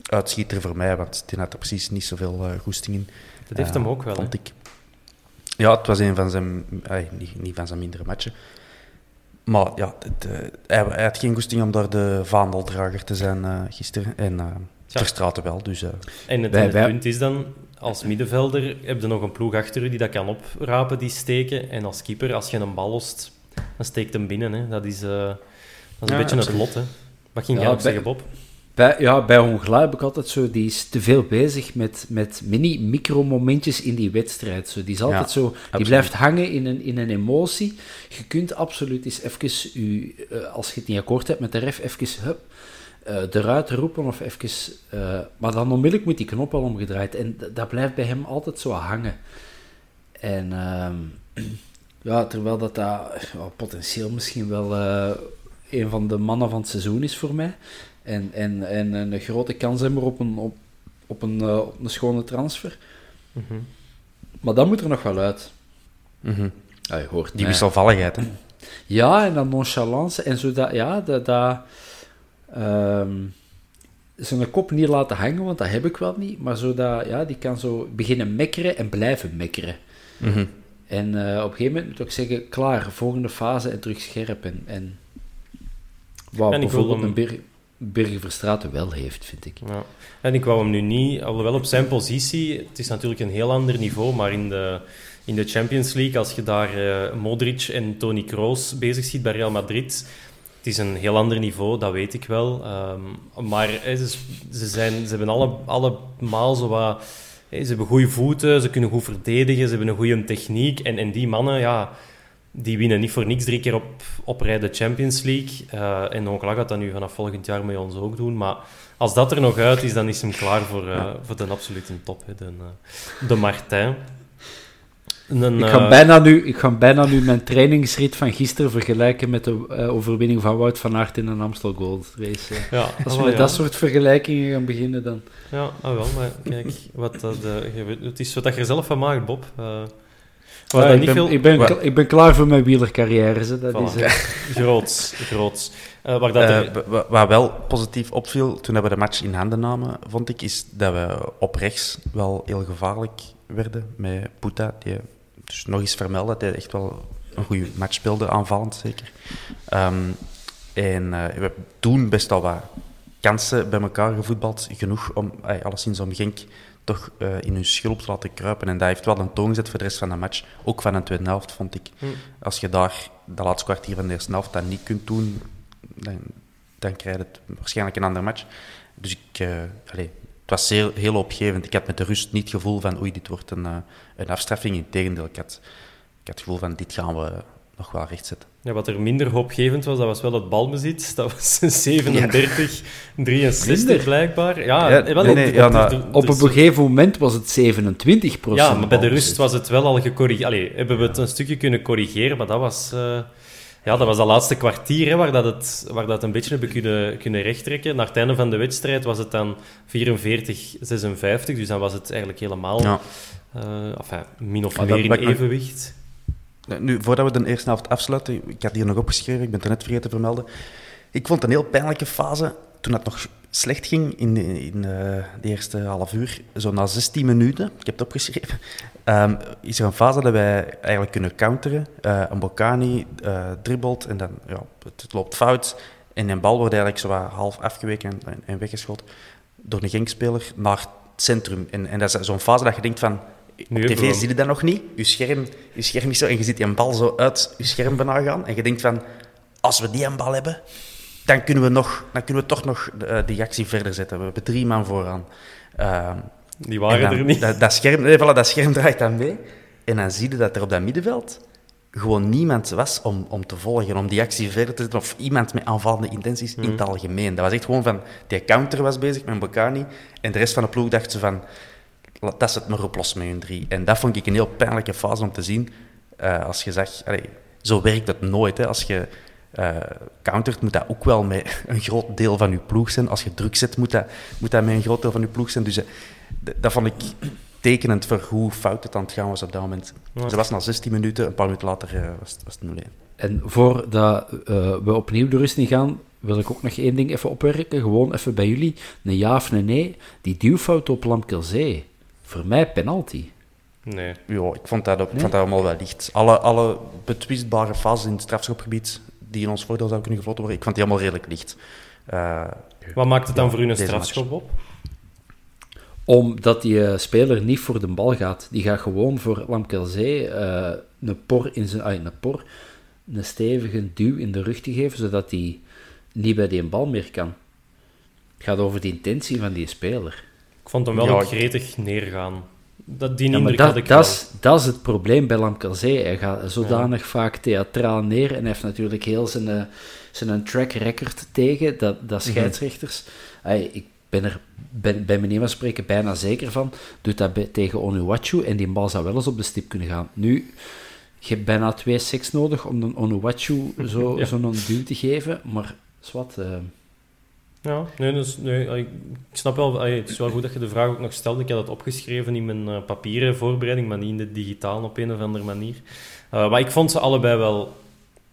uitschieter voor mij, want die had er precies niet zoveel uh, goesting in.
Dat heeft uh, hem ook wel,
vond ik. Ja, het was een van zijn, ay, niet, niet, van zijn mindere matchen. Maar ja, het, uh, hij, hij, had geen goesting om daar de vaandeldrager te zijn uh, gisteren. En uh, Verstraten wel. Dus,
en het, wij, het wij... punt is dan, als middenvelder heb je nog een ploeg achter u die dat kan oprapen, die steken. En als keeper, als je een bal lost, dan steekt hem binnen. Hè. Dat is, dat is een ja, beetje absoluut. het lot. Hè. Wat ging jij ja, op zeggen, Bob?
Bij, ja, bij Hongla heb ik altijd zo, die is te veel bezig met, met mini-micro-momentjes in die wedstrijd. Zo, die is altijd ja, zo, die absoluut. blijft hangen in een, in een emotie. Je kunt absoluut eens even, u, uh, als je het niet akkoord hebt met de ref, even hup, eruit roepen of even... Uh, maar dan onmiddellijk moet die knop al omgedraaid. En dat blijft bij hem altijd zo hangen. En <clears throat> ja, terwijl dat, dat potentieel misschien wel een van de mannen van het seizoen is voor mij. En, en, en een grote kans hebben op een, op, op een, uh, op een schone transfer. Mm -hmm. Maar dat moet er nog wel uit.
Mm -hmm.
ja, je hoort
Die wisselvalligheid, hè?
Ja, en dat nonchalance. En zo dat, ja, dat... dat um, zijn kop niet laten hangen, want dat heb ik wel niet. Maar zo dat, ja, die kan zo beginnen mekkeren en blijven mekkeren.
Mm -hmm.
En uh, op een gegeven moment moet ik zeggen, klaar, volgende fase en terug scherp. En, en wow, bijvoorbeeld een berg Birger Verstraeten wel heeft, vind ik.
Ja. En ik wou hem nu niet, alhoewel op zijn positie, het is natuurlijk een heel ander niveau, maar in de, in de Champions League, als je daar uh, Modric en Toni Kroos bezig ziet bij Real Madrid, het is een heel ander niveau, dat weet ik wel. Um, maar ze, zijn, ze hebben alle, allemaal zo wat... Ze hebben goede voeten, ze kunnen goed verdedigen, ze hebben een goede techniek. En, en die mannen, ja die winnen niet voor niks drie keer op, op rij de Champions League. Uh, en Ongelag gaat dat nu vanaf volgend jaar met ons ook doen. Maar als dat er nog uit is, dan is hem klaar voor, uh, voor de absolute top. De, uh, de Martijn.
Een, ik, ga bijna nu, ik ga bijna nu mijn trainingsrit van gisteren vergelijken met de overwinning van Wout van Aert in een Amstel Gold Race.
Ja,
Als we met
ja.
dat soort vergelijkingen gaan beginnen, dan...
Ja, ah, wel, maar kijk, wat, het is wat je er zelf van maakt, Bob.
Ja, ik, ben, veel... ik, ben, ik ben klaar voor mijn wielercarrière. Dat voilà. is, <laughs> uh...
groots, groots.
Uh, waar dat er... uh, wat wel positief opviel toen we de match in handen namen, vond ik, is dat we op rechts wel heel gevaarlijk werden met Puta. Die dus nog eens vermelden dat hij echt wel een goede match speelde, aanvallend zeker. Um, en we hebben toen best al wat kansen bij elkaar gevoetbald, genoeg om, alleszins om Genk toch uh, in hun schulp te laten kruipen. En dat heeft wel een toon gezet voor de rest van de match. Ook van de tweede helft, vond ik.
Hm.
Als je daar de laatste kwartier van de eerste helft dat niet kunt doen, dan, dan krijg je het waarschijnlijk een ander match. Dus ik, uh, allez, was heel, heel opgevend. Ik had met de rust niet het gevoel van oei, dit wordt een, uh, een afstraffing. Integendeel, ik had, ik had het gevoel van dit gaan we nog wel rechtzetten.
Ja, wat er minder hoopgevend was, dat was wel het balbezit. Dat was <laughs> 37, ja. 63 blijkbaar. Ja,
ja wel, nee, nee, ja, nou,
op een gegeven moment was het 27%
Ja, maar bij de rust was het wel al gecorrigeerd. Allee, hebben we het een stukje kunnen corrigeren, maar dat was... Uh, ja, dat was dat laatste kwartier hè, waar, dat het, waar dat een beetje hebben kunnen, kunnen rechttrekken. Naar het einde van de wedstrijd was het dan 44, 56. Dus dan was het eigenlijk helemaal
ja.
uh, enfin, min of meer in evenwicht.
Nu, voordat we de eerste helft afsluiten, ik had hier nog opgeschreven, ik ben het net vergeten te vermelden. Ik vond het een heel pijnlijke fase toen het nog slecht ging in, de, in de, de eerste half uur, zo na 16 minuten, ik heb het opgeschreven, ehm, is er een fase dat wij eigenlijk kunnen counteren. Uh, een Bocani uh, dribbelt en dan ja, het, het, loopt fout. En een bal wordt eigenlijk zo half afgeweken en, en weggeschoten door een Genk-speler naar het centrum. En, en dat is zo'n fase dat je denkt van... Op tv zie je dat nog niet. Je scherm, je scherm is zo en je ziet die een bal zo uit je scherm bijna gaan. En je denkt van, als we die een bal hebben, dan kunnen we, nog, dan kunnen we toch nog uh, die actie verder zetten. We hebben drie man vooraan. Uh,
die waren
dan,
er niet.
Dat, dat, scherm, nee, voilà, dat scherm draait dan mee. En dan zie je dat er op dat middenveld gewoon niemand was om, om te volgen, om die actie verder te zetten, of iemand met aanvallende intenties in het mhm. algemeen. Dat was echt gewoon van, die counter was bezig met Bocani, en de rest van de ploeg dacht ze van, dat het maar oplossen met hun drie. En dat vond ik een heel pijnlijke fase om te zien. Uh, als je zegt, allee, zo werkt het nooit. Hè. Als je uh, countert, moet dat ook wel met <laughs> een groot deel van je ploeg zijn. Als je druk zet, moet dat, moet dat met een groot deel van je ploeg zijn. Dus uh, dat vond ik tekenend voor hoe fout het aan het gaan was op dat moment. Ja. Ze was na 16 minuten, een paar minuten later uh, was, was het 0-1.
En voordat we opnieuw de rust in gaan, wil ik ook nog één ding even opwerken. Gewoon even bij jullie. Een ja of een nee. Die duwfout op Lamkelzee. Voor mij penalty.
Nee.
Ja, ik vond dat, nee? vond dat allemaal wel licht. Alle, alle betwistbare fases in het strafschopgebied die in ons voordeel zouden kunnen gefloten worden, ik vond die allemaal redelijk licht. Uh,
Wat maakt het dan voor u een strafschop op?
Omdat die uh, speler niet voor de bal gaat. Die gaat gewoon voor Lamkelzee uh, een por in zijn... Ah, een por, een stevige duw in de rug te geven, zodat hij niet bij die bal meer kan. Het gaat over de intentie van die speler.
Ik vond hem wel ja, gretig neergaan. Dat, die
ja,
maar
dat, dat, is, dat is het probleem bij Lamkelzee. Hij gaat zodanig ja. vaak theatraal neer en heeft natuurlijk heel zijn, uh, zijn track record tegen, dat, dat scheidsrechters. Mm -hmm. ik ben er ben, bij meneer van spreken bijna zeker van, doet dat bij, tegen Onuwachu en die bal zou wel eens op de stip kunnen gaan. Nu, je hebt bijna twee seks nodig om een Onuwachu <laughs> zo'n ja. zo duw te geven, maar zwart... Uh,
ja, nee, dus, nee, ik snap wel, het is wel goed dat je de vraag ook nog stelt. Ik had dat opgeschreven in mijn uh, papieren voorbereiding, maar niet in de digitaal op een of andere manier. Uh, maar ik vond ze allebei wel...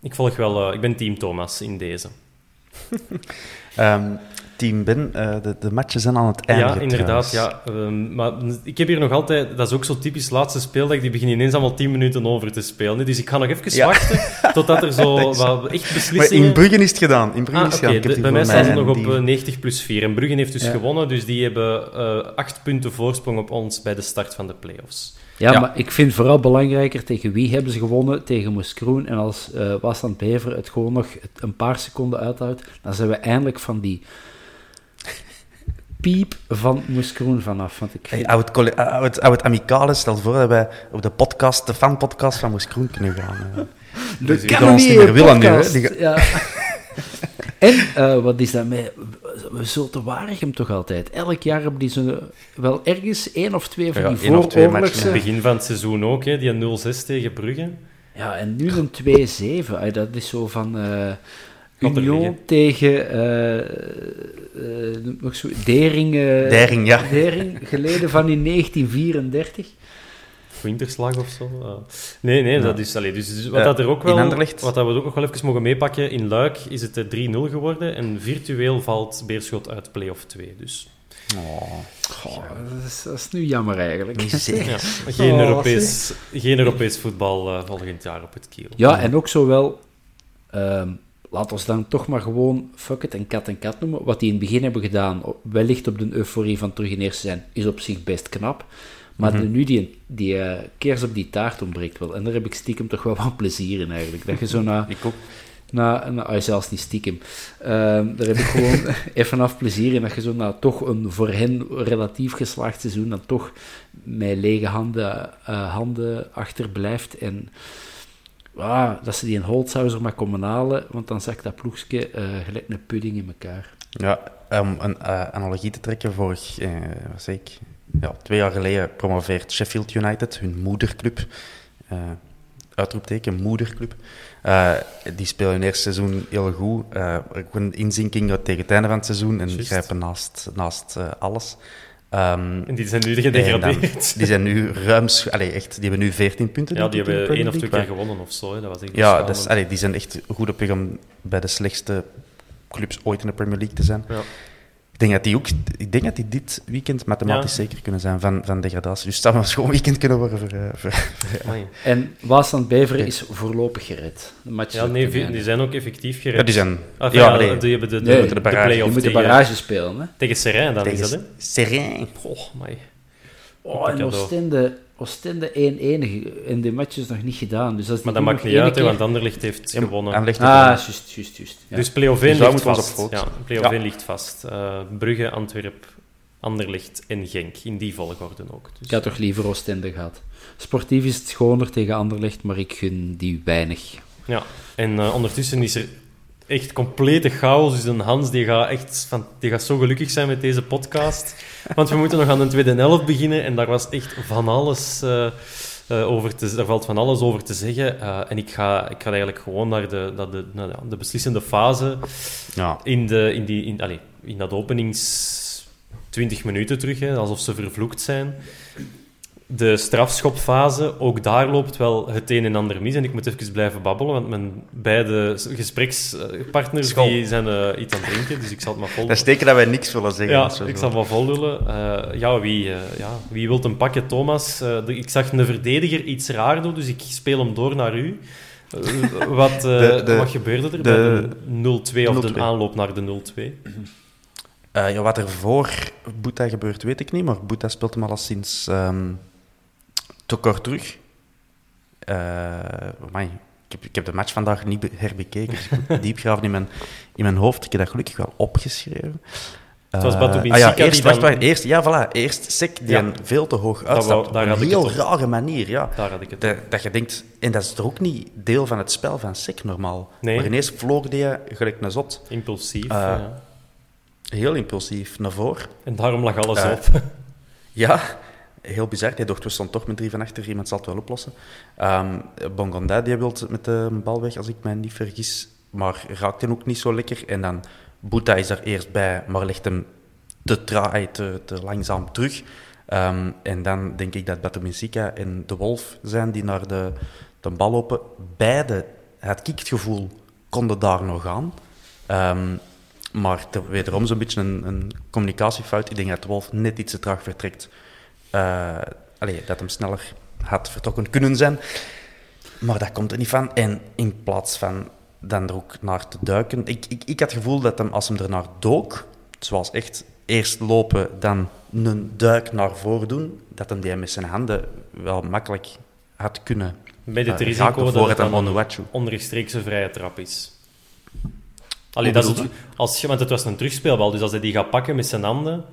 Ik volg wel... Uh, ik ben team Thomas in deze.
um, <laughs> <laughs> team Ben, uh, de, de matchen zijn aan het einde.
Ja, inderdaad. Ja. Um, maar ik heb hier nog altijd, dat is ook zo typisch laatste speeldag, die beginnen ineens allemaal 10 minuten over te spelen. Dus ik ga nog even ja. wachten <laughs> totdat er zo wat echt beslissingen...
Maar in Bruggen is het gedaan. In Bruggen
ah,
is het
okay. gedaan. Bij mij staan ze nog op die... 90 plus 4. En Bruggen heeft dus ja. gewonnen, dus die hebben uh, acht punten voorsprong op ons bij de start van de play-offs.
Ja, ja, maar ik vind vooral belangrijker tegen wie hebben ze gewonnen? Tegen Moeskroen. En als uh, Wasland Bever het gewoon nog een paar seconden uithoudt, dan zijn we eindelijk van die piep van Moeskroen vanaf. Want ik
vind... hey, oud, oud, oud amicale, stel voor dat wij op de podcast, de fanpodcast van Moeskroen kunnen gaan.
dus die gaan ons niet meer willen nu. Hè? Die... Ja. <laughs> en uh, wat is dat met... We zullen Waregem toch altijd. Elk jaar hebben die zo wel ergens één of twee van
ja,
die vooroorlogse...
In het begin van het seizoen ook, hè, die 0-6 tegen Brugge.
Ja, en nu een 2-7. Dat is zo van... Uh, Union tegen uh, uh, nog zo, Dering, uh,
Dering, ja.
Dering, geleden van in 1934.
Winterslag of zo. Uh, nee, nee, ja. dat is... Allee, dus, dus wat dat er ook wel... Wat dat we ook nog wel even mogen meepakken, in Luik is het 3-0 geworden en virtueel valt Beerschot uit play-off 2, dus...
Oh, Goh, dat, is, dat, is, nu jammer eigenlijk.
Ja, <laughs> geen, oh, Europees, geen Europees voetbal volgend jaar op het kiel.
Ja, en ook zo wel... Um, laat ons dan toch maar gewoon fuck it en kat en kat noemen. Wat die in het begin hebben gedaan, wellicht op de euforie van terug in eerste zijn, is op zich best knap. Maar mm -hmm. nu die, die uh, keers op die taart ontbreekt wel. En daar heb ik stiekem toch wel wat <laughs> plezier in eigenlijk. Dat je zo na... <laughs>
ik ook.
Na, na, oh, zelfs niet stiekem. Uh, daar heb ik gewoon <laughs> even af plezier in. Dat je zo na toch een voor hen relatief geslaagd seizoen dan toch met lege handen, uh, handen achterblijft. En ah, dat ze die een Holzhauser maar komen halen, want dan zakt dat ploegje uh, gelijk een pudding in elkaar.
Ja, om een uh, analogie te trekken, vorig, uh, wat zei ik, ja, twee jaar geleden promoveert Sheffield United, hun moederclub, uitroepteken, moederclub. die spelen hun eerste seizoen heel goed. een inzinking tegen het einde van het seizoen en Just. grijpen naast, naast alles.
Um, en die zijn nu gedegradeerd.
Die zijn nu ruims... Allee, echt, die hebben nu 14 punten.
Ja, die hebben één of twee keer gewonnen of zo. Hè. Dat was echt
ja, dus, allee, die zijn echt goed op weg om bij de slechtste clubs ooit in de Premier League te zijn.
Ja.
Ik denk dat die ook, ik denk dat die dit weekend mathematisch
Ja.
zeker kunnen zijn van, van degradatie. Dus het zou een schoon weekend kunnen worden voor, eh, voor, <laughs> voor-
Amai.
En Waasland-Beveren is voorlopig gered. De match
Ja, nee, die zijn ook effectief gered.
Ja, die zijn...
Ah,
ja,
ja,
nee.
die hebben de, de,
Nee,
de,
moeten de barrage.
play-off
Je moet de
tegen,
barrage spelen, hè?
tegen Serrain, dan is dat, hè?
Tegen Serrain.
Oh, amai.
Oh, en. Oostende, Oostende 1-1 in die match is nog niet gedaan. Dus als die
Maar dat maakt niet
ene
uit,
keer-
want Anderlecht heeft gewonnen.
En ligt
Ah, juist, juist, juist. Ja.
Dus play-off
Dus
1
daar
ligt
moeten we ons
vast. Ja, play-off
Ja.
1 ligt vast. Brugge, Antwerp, Anderlecht en Genk. In die volgorde ook. Dus.
Ik had toch liever Oostende gehad. Sportief is het schoner tegen Anderlecht, maar ik gun die weinig.
Ja, en eh, ondertussen is er echt complete chaos. Dus een Hans die gaat, echt van, die gaat zo gelukkig zijn met deze podcast. Want we moeten nog aan de tweede helft beginnen. En daar was echt van alles eh, eh, over te Daar valt van alles over te zeggen. Eh, en ik ga, ik ga eigenlijk gewoon naar de, naar de, naar de beslissende fase.
Ja.
In, de, in, die, in, allee, in dat openings 20 minuten terug, hè, alsof ze vervloekt zijn. De strafschopfase, ook daar loopt wel het een en ander mis. En ik moet even blijven babbelen, want mijn beide gesprekspartners die zijn eh, iets aan het drinken, dus ik zal het maar vol
Dat is teken dat wij niks willen zeggen.
ja, ik zal wel vollullen. Eh ja, wie, eh, ja, wie wil hem pakken? Thomas. De- ik zag een verdediger iets raar doen, dus ik speel hem door naar u. Wat, <laughs>
De- de-
wat gebeurde er
de-
bij de 0-2 of de
0-2?
aanloop naar de 0-2?
Eh, ja, wat er voor Boeta gebeurt, weet ik niet. Maar Boeta speelt hem al sinds ehm te kort terug. Eh, amai, ik, heb, ik heb de match vandaag niet be- herbekeken. Dus <laughs> in mijn, in mijn hoofd. Ik heb dat gelukkig wel opgeschreven.
Het was
Eh,
Batu
ah ja, eerst,
dan-
wacht, wacht, eerst, ja, voilà, eerst Sek die
Ja.
een veel te hoog uitstapt.
daar
op een heel rare manier, ja.
Daar had ik het.
Dat, dat je denkt, en dat is toch ook niet deel van het spel van Sek normaal.
Nee.
Maar ineens vloog die gelijk een zot.
Impulsief.
Eh,
ja.
Heel impulsief naar voren.
En daarom lag alles
eh,
op. <laughs>
Ja, heel bizar. Hij dacht, we staan toch met drie van achter, iemand zal het wel oplossen. Ehm Bongonda, die wil met de bal weg, als ik mij niet vergis. Maar raakt hem ook niet zo lekker. En dan, Boeta is er eerst bij, maar legt hem te, traai, te, langzaam terug. Ehm, en dan denk ik dat Batominsika en De Wolf zijn die naar de, de bal lopen. Beide, het kiekgevoel, konden daar nog aan. Ehm, maar wederom zo'n beetje een, een communicatiefout. Ik denk dat de Wolf net iets te traag vertrekt. Allee, dat hem sneller had vertrokken kunnen zijn. Maar dat komt er niet van. En in plaats van dan er ook naar te duiken... Ik, ik, ik had het gevoel dat hem, als hem er naar dook, zoals echt eerst lopen, dan een duik naar voren doen, dat hem die met zijn handen wel makkelijk had kunnen
Met het risico dat het een onrechtstreekse vrije trap is. Allee, dat is
bedoel
het, als want het was een terugspeelbal, dus als hij die gaat pakken met zijn handen,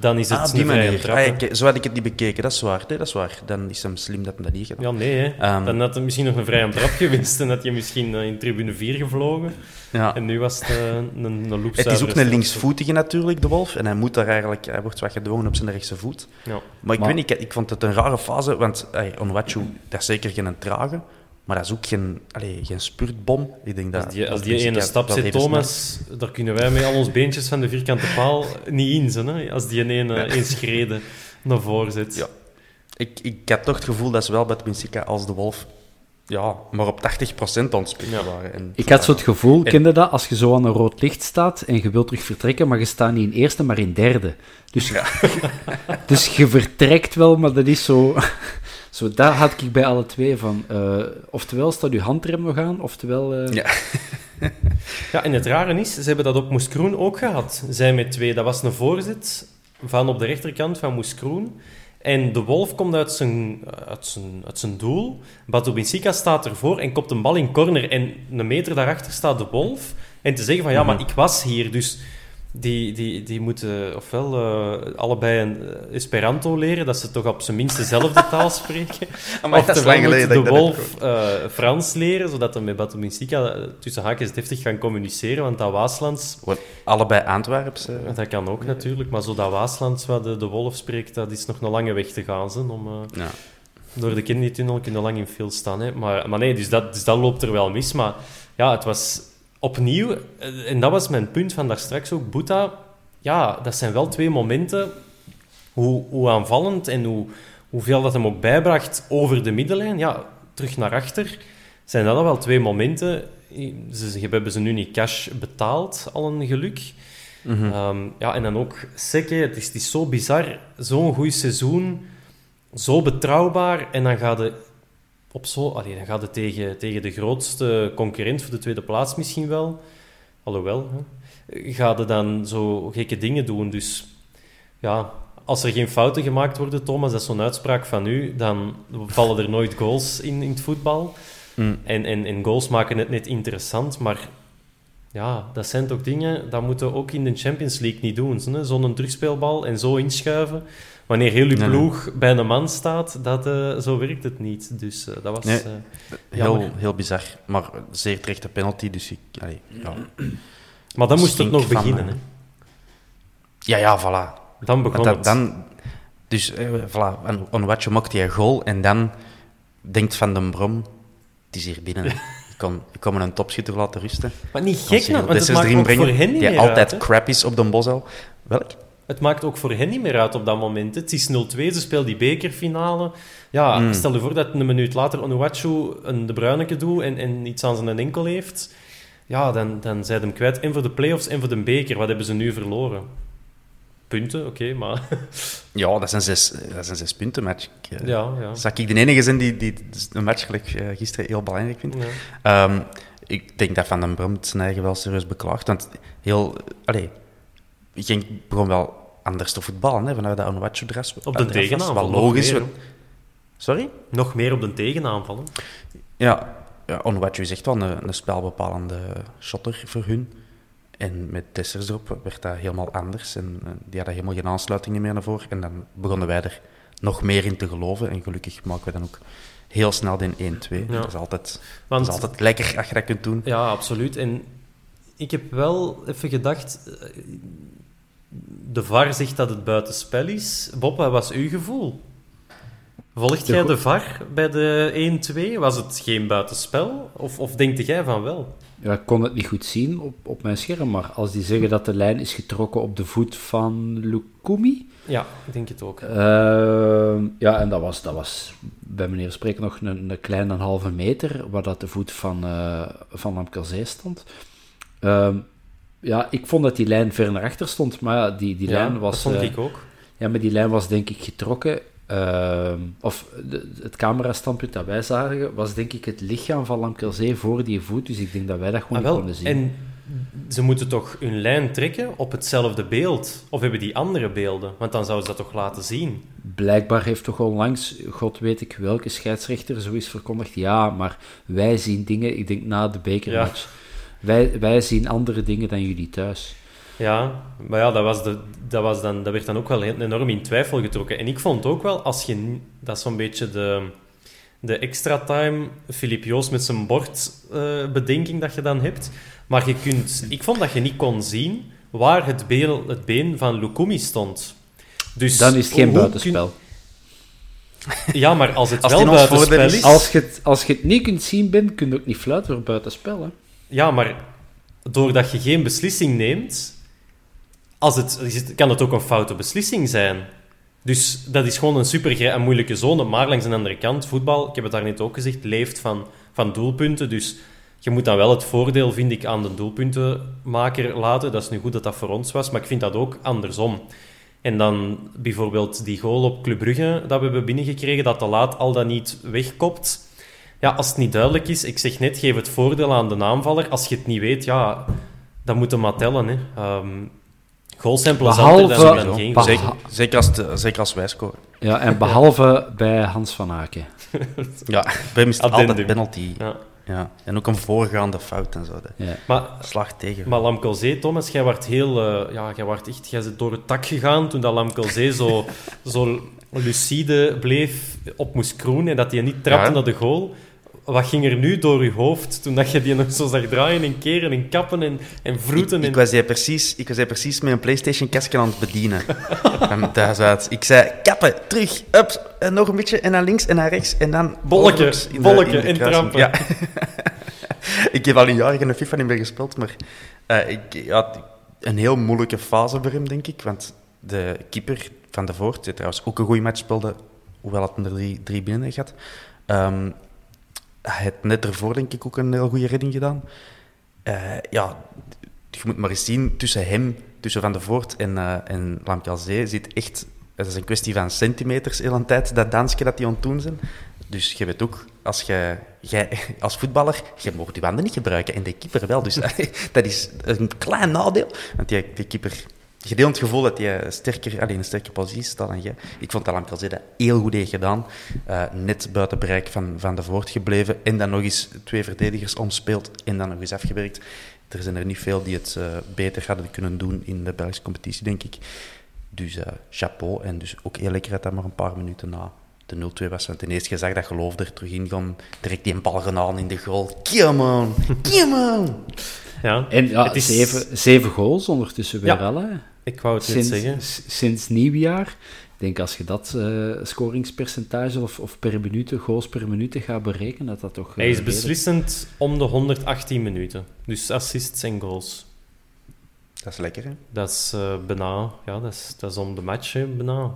dan is het
Ah, die
vrije
manier.
trap.
Ah,
hè.
ik- zo had ik het niet bekeken, dat is waar. Nee, dat is waar. Dan is hem slim dat hij dat niet gedaan.
Ja, nee, hè.
Ehm.
dan had hij misschien nog een vrije trap gewenst en had je misschien eh, in tribune 4 gevlogen.
Ja.
En nu was het eh, een, een
Het is ook een linksvoetige natuurlijk, de Wolf. En hij moet daar eigenlijk, hij wordt wat gedwongen op zijn rechtse voet.
Ja.
Maar ik
Maar-
weet niet, ik, ik vond het een rare fase, want hey, Onwachu, dat is zeker geen trage, maar dat is ook geen, allee, geen spurtbom. Ik denk dat,
Als die, als die ene stap
even
Thomas, daar kunnen wij met al ons beentjes van de vierkante paal niet in zijn. Hè? Als die een ene één schrede naar voren zet.
Ja. Ik, ik had toch het gevoel dat zowel bij Benfica als de Wolf ja, maar op 80% aan het spelen
Ja.
waren. En,
Ik had zo het gevoel,
En-
kende dat, als je zo aan een rood licht staat en je wilt terug vertrekken, maar je staat niet in eerste, maar in derde. Dus, <laughs> dus je vertrekt wel, maar dat is zo... Zo, daar had ik bij alle twee van. eh, oftewel staat je handrem nog aan, oftewel... eh,
Ja. <laughs>
Ja, en het rare is, ze hebben dat op Moeskroen ook gehad. Zij met twee. Dat was een voorzet van op de rechterkant van Moeskroen. En de Wolf komt uit zijn, uit zijn, uit zijn doel. Batu Binsika staat ervoor en kopt een bal in corner. En een meter daarachter staat de Wolf. En te zeggen van, ja, maar ik was hier. Dus die, die, die moeten ofwel eh, allebei een eh, Esperanto leren, dat ze toch op zijn minst dezelfde taal spreken. <laughs>
Amai, geleden dat
de Wolf eh, Frans leren, zodat hij met Batu Binsika eh, tussen haakjes deftig gaan communiceren. Want dat Waaslands,
Gewoon allebei Antwerps.
dat kan ook natuurlijk, maar zo dat Waaslands waar de, de Wolf spreekt, dat is nog een lange weg te gaan. Zijn, om,
ja.
door de Kennedy-tunnel kun je lang in veel staan. Hè. Maar, maar nee, dus dat, dus dat loopt er wel mis. Maar ja, het was opnieuw, eh, en dat was mijn punt van daar straks ook, Boeta. Ja, dat zijn wel twee momenten, hoe, hoe aanvallend en hoe, hoeveel dat hem ook bijbracht over de middenlijn. Ja, terug naar achter, zijn dat wel twee momenten. Ze, hebben ze nu niet cash betaald, al een geluk. Ehm, ja, en dan ook Sekke, het is, het is zo bizar, zo'n goed seizoen, zo betrouwbaar, en dan gaat het op zo, allee, dan gaat het tegen, tegen de grootste concurrent voor de tweede plaats misschien wel, alhoewel, hè, gaat het dan zo gekke dingen doen. Dus ja, als er geen fouten gemaakt worden, Thomas, dat is zo'n uitspraak van u, dan vallen er nooit goals in, in het voetbal.
Mm.
En, en, en goals maken het net interessant, maar ja, dat zijn toch dingen, dat moeten we ook in de Champions League niet doen. Zo'n terugspeelbal en zo inschuiven. Wanneer heel je
Nee, nee.
ploeg bij een man staat, dat, eh, zo werkt het niet. Dus eh, dat was...
Nee.
eh,
Heel, heel bizar, maar zeer terechte penalty. Dus ik, allee, ja.
maar dan moest het nog beginnen. Hè.
ja, ja, voilà.
Dan begon
Want
het.
dat, dan, dus, eh, voilà, en Onwatje maakt die een goal en dan denkt Van den Brom, het is hier binnen. <laughs> Ik kan, ik me een topschutter laten rusten.
Maar niet gek, nou, want het maakt ook voor hen niet
die altijd
uit.
crap is op de Bosel. Welk?
Het maakt ook voor hen niet meer uit op dat moment. Het is 0-2, ze speelt die bekerfinale. Ja,
Mm.
stel je voor dat een minuut later Onuachu een De Bruineke doet en, en iets aan zijn enkel heeft. Ja, dan, dan zijn ze hem kwijt. En voor de play-offs en voor de beker. Wat hebben ze nu verloren? Punten, oké, maar... <laughs>
Ja, dat zijn zes, dat zijn zes punten match. Ik, eh,
ja,
ik de enige zijn die, die een match gelijk eh, gisteren heel belangrijk vindt?
ja.
Ehm, ik denk dat Van den Brom zijn eigen wel serieus beklaagt. Want heel... Allee, Genk begon wel anders te voetballen, hè, vanuit dat Onuachu dress.
Op de tegenaanval.
Logisch.
meer.
Sorry?
Nog meer op de tegenaanval. hè.
Ja, ja Onuachu is echt wel een, een spelbepalende shotter voor hun. En met Dessers erop werd dat helemaal anders. En eh, die hadden helemaal geen aansluitingen meer naar voren. En dan begonnen wij er nog meer in te geloven. En gelukkig maken we dan ook heel snel de 1-2.
Ja.
Dat, is altijd,
Want-
dat is altijd lekker als je dat kunt doen.
Ja, absoluut. En ik heb wel even gedacht... De VAR zegt dat het buitenspel is. Bob, wat was uw gevoel? Volgt jij de VAR bij de 1-2? Was het geen buitenspel? Of, of denkte jij van wel?
Ja, ik kon het niet goed zien op, op mijn scherm, maar als die zeggen dat de lijn is getrokken op de voet van Lukumi...
Ja, ik denk het ook.
Ehm, ja, en dat was, dat was bij meneer Spreken nog een, een kleine halve meter, waar dat de voet van, eh van Lamkelzee stond. Ehm, ja, ik vond dat die lijn ver naar achter stond, maar ja, die, die
ja,
lijn was...
dat vond
eh,
ik ook.
Ja, maar die lijn was denk ik getrokken. ehm, of de, het camerastandpunt dat wij zagen, was denk ik het lichaam van Lamkelzee voor die voet. Dus ik denk dat wij dat gewoon
Ah,
niet
wel.
konden zien.
En ze moeten toch hun lijn trekken op hetzelfde beeld? Of hebben die andere beelden? Want dan zouden ze dat toch laten zien?
Blijkbaar heeft toch onlangs, god weet ik welke scheidsrechter, zoiets verkondigd. Ja, maar wij zien dingen, ik denk na de bekermatch. Wij, wij zien andere dingen dan jullie thuis.
Ja, maar ja, dat, was de, dat, was dan, dat werd dan ook wel enorm in twijfel getrokken. En ik vond ook wel, als je... Dat is zo'n beetje de, de extra time, Filip Joos met zijn bordbedenking dat je dan hebt. Maar je kunt... Ik vond dat je niet kon zien waar het been, het been van Lukumi stond. Dus
Dan is het geen buitenspel.
kun- ja, maar als het
Als
wel buitenspel is-
Als je, het, als je het niet kunt zien bent, kun je ook niet fluiten voor buitenspel. Hè?
Ja, maar doordat je geen beslissing neemt, als het, kan het ook een foute beslissing zijn. Dus dat is gewoon een super en moeilijke zone. Maar langs de andere kant, voetbal, ik heb het daar net ook gezegd, leeft van, van doelpunten. Dus je moet dan wel het voordeel, vind ik, aan de doelpuntenmaker laten. Dat is nu goed dat dat voor ons was, maar ik vind dat ook andersom. En dan bijvoorbeeld die goal op Club Brugge dat we hebben binnengekregen, dat te laat al dat niet wegkopt. Ja, als het niet duidelijk is, ik zeg net, geef het voordeel aan de aanvaller. Als je het niet weet, ja, dan moet je maar tellen. Hè. Ehm goals zijn plezanter
Behalve-
dan, dan geen goals.
Zeker, zeker, als, de- zeker als wij scoren.
Ja, en behalve bij Hans van Aken. <laughs>
Ja, bij hem is het altijd penalty.
Ja.
Ja. En ook een voorgaande fout en zo.
Ja.
Maar,
slag tegen.
maar Lamkelzee, Thomas, jij werd heel... eh, ja, jij werd echt... Jij bent door het tak gegaan toen dat Lamkelzee zo, <laughs> zo lucide bleef op moest kroenen en dat hij niet trapte
Ja.
naar de goal. Wat ging er nu door je hoofd toen dat je die nog zo zag draaien en keren en kappen en, en vroeten?
Ik,
en...
ik, was die precies, ik was precies met een PlayStation-kastje aan het bedienen. Van thuis uit. Ik zei: kappen, terug, ups, en nog een beetje, en naar links en naar rechts. En dan. In de
en trappen.
Ja. <laughs> ik heb al een jaar geen FIFA niet meer gespeeld, maar eh, ik, ja, een heel moeilijke fase voor hem, denk ik. Want de keeper van de Voort, die trouwens ook een goede match speelde, hoewel het er drie, drie binnen heeft gehad. Hij had net ervoor, denk ik, ook een heel goede redding gedaan. Eh, ja, je moet maar eens zien tussen hem tussen Van de Voort en, uh, en Lamkelzee zit echt... Het is een kwestie van centimeters heel een tijd, dat dansje dat die aan zijn. Dus je weet ook, als je, jij, <laughs> als voetballer, je mag die wanden niet gebruiken en de keeper wel. Dus <laughs> dat is een klein nadeel, want die, die keeper gedeeld het gevoel dat hij sterker, alleen een sterke positie staat dan jij. Ik vond dat Lamkelzee dat heel goed heeft gedaan. Uh, net buiten bereik van, van de voort gebleven. En dan nog eens twee verdedigers omspeelt en dan nog eens afgewerkt. Er zijn er niet veel die het uh, beter hadden kunnen doen in de Belgische competitie, denk ik. Dus uh, chapeau. En dus ook heel lekker dat dat maar een paar minuten na de 0-2 was. Want ineens gezegd dat geloof er terug in gaan. Direct die bal gedaan in de goal. Come on! Come on!
Ja, en ja, het is... zeven, zeven goals ondertussen weer ja, al. Hè?
Ik wou het
sinds,
niet zeggen.
Sinds nieuwjaar. Ik denk als je dat uh, scoringspercentage of, of per minuut, goals per minuut gaat berekenen, dat dat toch... Uh,
Hij is beslissend om de 118 minuten. Dus assists en goals.
Dat is lekker, hè?
Dat is uh, bijna... Ja, dat is, dat is om de match, hè, bijna.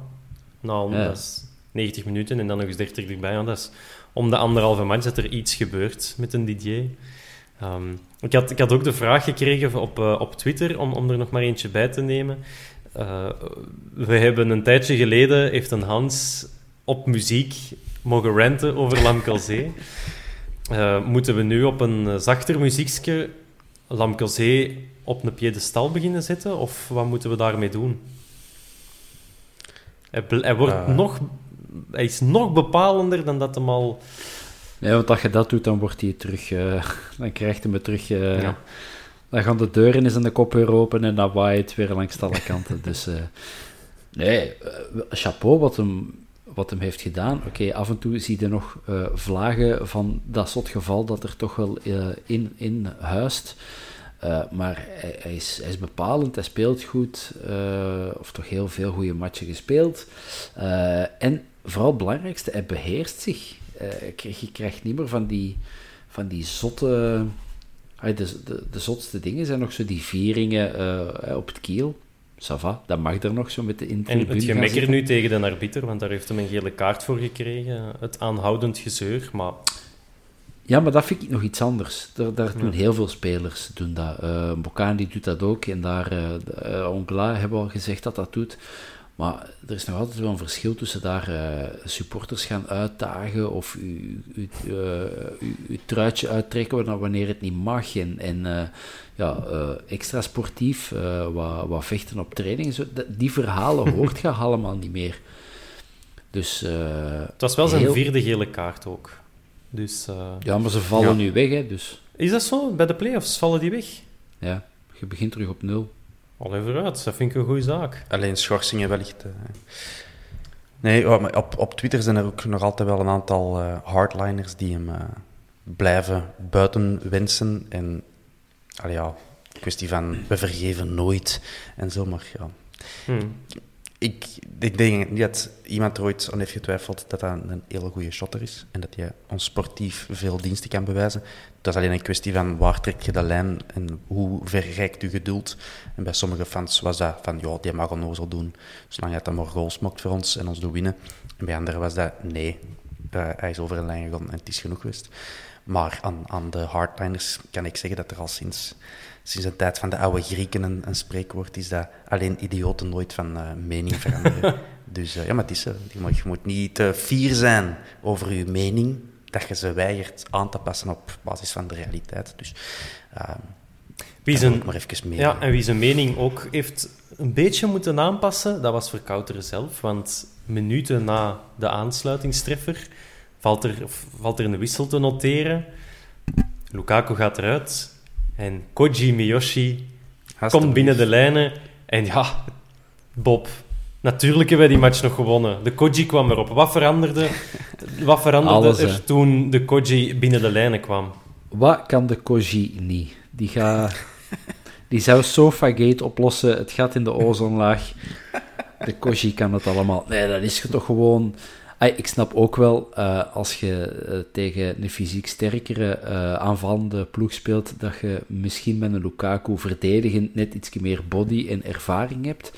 Nou, ja. dat is 90 minuten en dan nog eens 30 erbij. Ja, dat is om de anderhalve match dat er iets gebeurt met een Didier. Um, ik, had, ik had ook de vraag gekregen op, uh, op Twitter, om, om er nog maar eentje bij te nemen. Uh, we hebben een tijdje geleden, heeft een Hans op muziek mogen renten over Lamkelzee. uh, <laughs> moeten we nu op een zachter muziekje Lamkelzee op een piedestal beginnen zetten? Of wat moeten we daarmee doen? Hij, hij wordt nog, hij is nog bepalender dan dat hem al
Nee, want als je dat doet, dan wordt hij terug... Uh, <laughs> dan krijgt hij me terug... Uh, ja. Dan gaan de deuren eens in de kop weer open en dan waait weer langs alle <laughs> kanten. dus uh, nee, chapeau wat hem, wat hem heeft gedaan. Oké, af en toe zie je nog vlagen van dat soort geval dat er toch wel in, in huist. maar hij, hij, is, hij is bepalend, hij speelt goed, of toch heel veel goede matchen gespeeld. en vooral het belangrijkste, hij beheerst zich uh, je krijgt niet meer van die, van die zotte... de, de, de zotste dingen zijn nog zo die vieringen uh, op het kiel. Sava, dat mag er nog zo met de
En het gemekker nu tegen de arbiter, want daar heeft hem een gele kaart voor gekregen. Het aanhoudend gezeur, maar...
Ja, maar dat vind ik nog iets anders. Daar, daar doen heel veel spelers doen dat. Uh, Bocani doet dat ook en daar uh, Ongla hebben al gezegd dat dat doet. Maar er is nog altijd wel een verschil tussen daar uh, supporters gaan uitdagen of uw uh, truitje uittrekken wanneer het niet mag. En, en uh, ja, extra sportief, wat, wat vechten op training. Zo, die verhalen <laughs> hoort je allemaal niet meer. Dus,
het was wel zijn vierde gele kaart ook. Dus,
ja, maar ze vallen ja. nu weg. Hè, dus.
Is dat zo? Bij de playoffs vallen die weg?
Ja, je begint terug op nul.
Al even uit, dat vind ik een goede zaak.
Alleen schorsingen wellicht. Uh... Nee, maar op, op Twitter zijn er ook nog altijd wel een aantal uh, hardliners die hem uh, blijven buiten wensen. En allee, ja, kwestie van we vergeven nooit en zo, maar ja. Hmm ik, ik denk dat iemand er ooit aan heeft getwijfeld dat dat een hele goede shotter is en dat hij ons sportief veel diensten kan bewijzen. Dat is alleen een kwestie van waar trek je de lijn en hoe ver reikt je geduld. En bij sommige fans was dat van, ja, die mag onnozel doen, zolang hij dat maar goals maakt voor ons en ons doet winnen. En bij anderen was dat, nee, uh, hij is over een lijn gegaan en het is genoeg geweest. Maar aan, aan de hardliners kan ik zeggen dat er al sinds sinds de tijd van de oude Grieken een, een spreekwoord is dat alleen idioten nooit van uh, mening veranderen. <laughs> dus uh, ja, maar het is zo. Je moet niet te fier zijn over je mening, dat je ze weigert aan te passen op basis van de realiteit. Dus uh, wie zijn, maar even mee.
Ja, en wie zijn mening ook heeft een beetje moeten aanpassen, dat was Verkouteren zelf. Want minuten na de aansluitingstreffer valt er, valt er een wissel te noteren. Lukaku gaat eruit. En Koji Miyoshi komt binnen de lijnen. En ja, Bob, natuurlijk hebben wij die match nog gewonnen. De Koji kwam erop. Wat veranderde, <laughs> wat veranderde er toen de Koji binnen de lijnen kwam?
Wat kan de Koji niet? Die, gaat, die zou Sofagate oplossen. Het gaat in de ozonlaag. De Koji kan het allemaal. Nee, dat is toch gewoon ik snap ook wel, uh, als je uh, tegen een fysiek sterkere uh, aanvallende ploeg speelt, dat je misschien met een Lukaku verdedigend net iets meer body en ervaring hebt.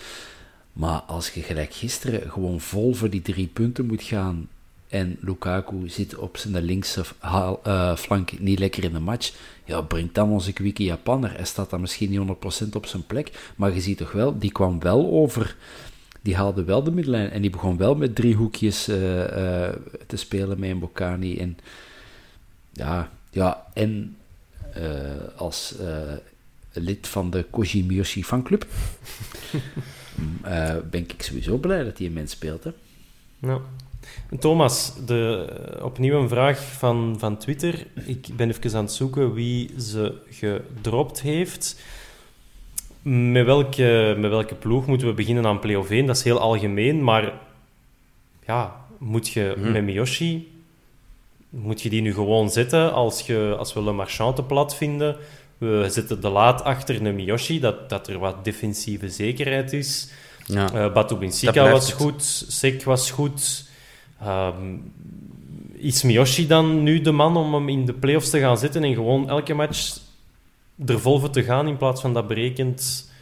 Maar als je gelijk gisteren gewoon vol voor die drie punten moet gaan en Lukaku zit op zijn linkse eh, flank niet lekker in de match, ja, brengt dan onze kwiekie Japanner. Hij staat dan misschien niet 100% op zijn plek, maar je ziet toch wel, die kwam wel over, die haalde wel de middenlijn en die begon wel met drie hoekjes eh, eh, te spelen met Mbokani. En ja, ja en eh, als lid van de Koji Miyoshi fanclub <laughs> eh ben ik sowieso blij dat hij een mens speelt. Hè.
Ja. Thomas, de, opnieuw een vraag van, van Twitter. Ik ben even aan het zoeken wie ze gedropt heeft. Met welke, met welke ploeg moeten we beginnen aan play-off 1? Dat is heel algemeen, maar ja, moet je
Hmm.
met Miyoshi... Moet je die nu gewoon zetten als, je, als we Le Marchand te plat vinden? We zetten de laat achter een Miyoshi, dat, dat er wat defensieve zekerheid is.
Ja.
Eh Batu
blijft
was
het.
goed, Sek was goed. Ehm, is Miyoshi dan nu de man om hem in de playoffs te gaan zitten en gewoon elke match er vol voor te gaan in plaats van dat berekend...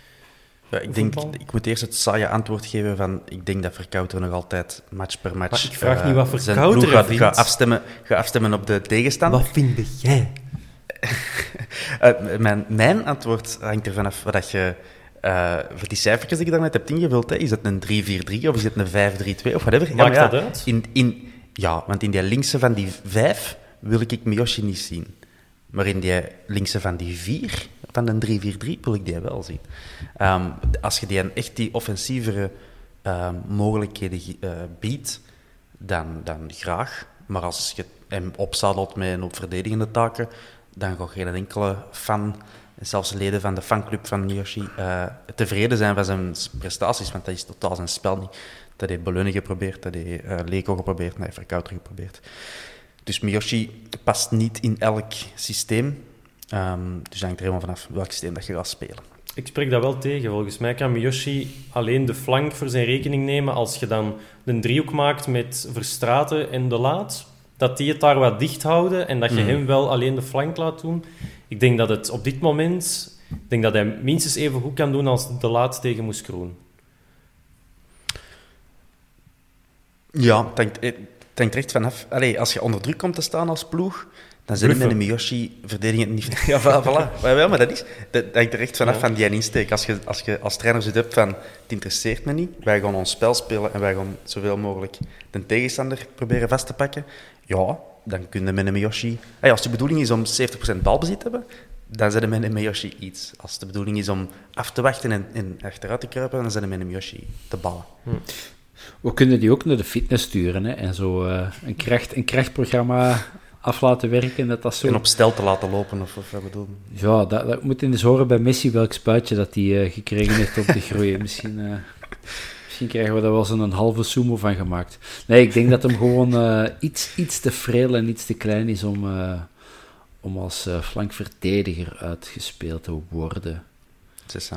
Ja, ik, denk,
voetbal?
ik moet eerst het saaie antwoord geven van ik denk dat Verkouter nog altijd match per match...
Maar ik vraag
eh,
niet wat
zijn
Verkouter
gaat,
vindt.
gaat afstemmen, afstemmen op de tegenstander.
vind jij? <laughs>
Eh, mijn, mijn antwoord hangt ervan af wat dat je... eh, voor die cijfertjes die je daarnet hebt ingevuld, hè, is het een 3-4-3 of is het een 5-3-2 of whatever?
Maakt
ja,
dat uit?
In, in, ja, want in die linkse van die 5 wil ik Miyoshi niet zien. Maar in die linkse van die 4, van de 3-4-3, wil ik die wel zien. Ehm, als je die echt die offensievere ehm, mogelijkheden eh, biedt, dan, dan graag. Maar als je hem opzadelt met een hoop verdedigende taken, dan gaat geen enkele fan, zelfs leden van de fanclub van Miyoshi, eh, tevreden zijn van zijn prestaties, want dat is totaal zijn spel niet. Dat heeft Beleune geprobeerd, dat heeft uh, Leko geprobeerd, dat heeft Verkouter geprobeerd. Dus Miyoshi past niet in elk systeem. Ehm, dus hangt er helemaal vanaf welk systeem dat je gaat spelen.
Ik spreek dat wel tegen. Volgens mij kan Miyoshi alleen de flank voor zijn rekening nemen als je dan een driehoek maakt met Verstraten en De Laat. Dat die het daar wat dicht houden en dat je
Mhm.
hem wel alleen de flank laat doen. Ik denk dat het op dit moment... Ik denk dat hij minstens even goed kan doen als De Laat tegen Moes Kroen.
Ja, hangt, het hangt er echt vanaf. Allee, als je onder druk komt te staan als ploeg, dan zijn we met een Miyoshi verdedigend niet... <laughs> Ja, voilà. Maar, wel, maar dat is... Dat hangt er echt vanaf
Ja.
van die insteek. Als je, als je als trainer zit hebt van, het interesseert me niet, wij gaan ons spel spelen en wij gaan zoveel mogelijk de tegenstander proberen vast te pakken, ja, dan kun je met een Miyoshi... Hey, als de bedoeling is om 70% balbezit te hebben, dan je met een Miyoshi iets. Als de bedoeling is om af te wachten en, en achteruit te kruipen, dan je met een Miyoshi te ballen.
We kunnen die ook naar de fitness sturen hè, en zo eh, een, kracht, een krachtprogramma af laten werken. Dat dat zo...
En op stel te laten lopen, of, of wat bedoel je?
Ja, dat, dat moet eens horen bij Messi welk spuitje dat hij eh, gekregen heeft om te <laughs> groeien. Misschien, eh, misschien krijgen we daar wel eens een halve sumo van gemaakt. Nee, ik denk dat hem gewoon iets, iets te freel en iets te klein is om, om als flankverdediger uitgespeeld te worden.
Het is.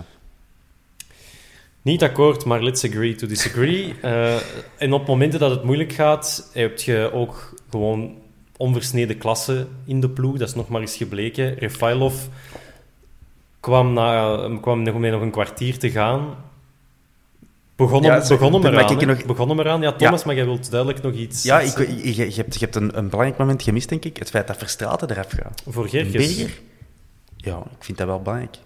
Niet akkoord, maar let's agree to disagree. <laughs> Eh, en op momenten dat het moeilijk gaat, heb je ook gewoon onversneden klassen in de ploeg. Dat is nog maar eens gebleken. Refailov kwam, na, kwam nog met nog een kwartier te gaan. Begon hem,
Ja, zeg,
begon hem
toen
eraan.
ik nog-.
Ja, Thomas, maar jij wilt duidelijk nog iets
Ja, ik, je, je hebt, je hebt een, een belangrijk moment gemist, denk ik. Het feit dat Verstraten eraf gaat.
Voor Gerkes.
Beger? Ja, ik vind dat wel belangrijk.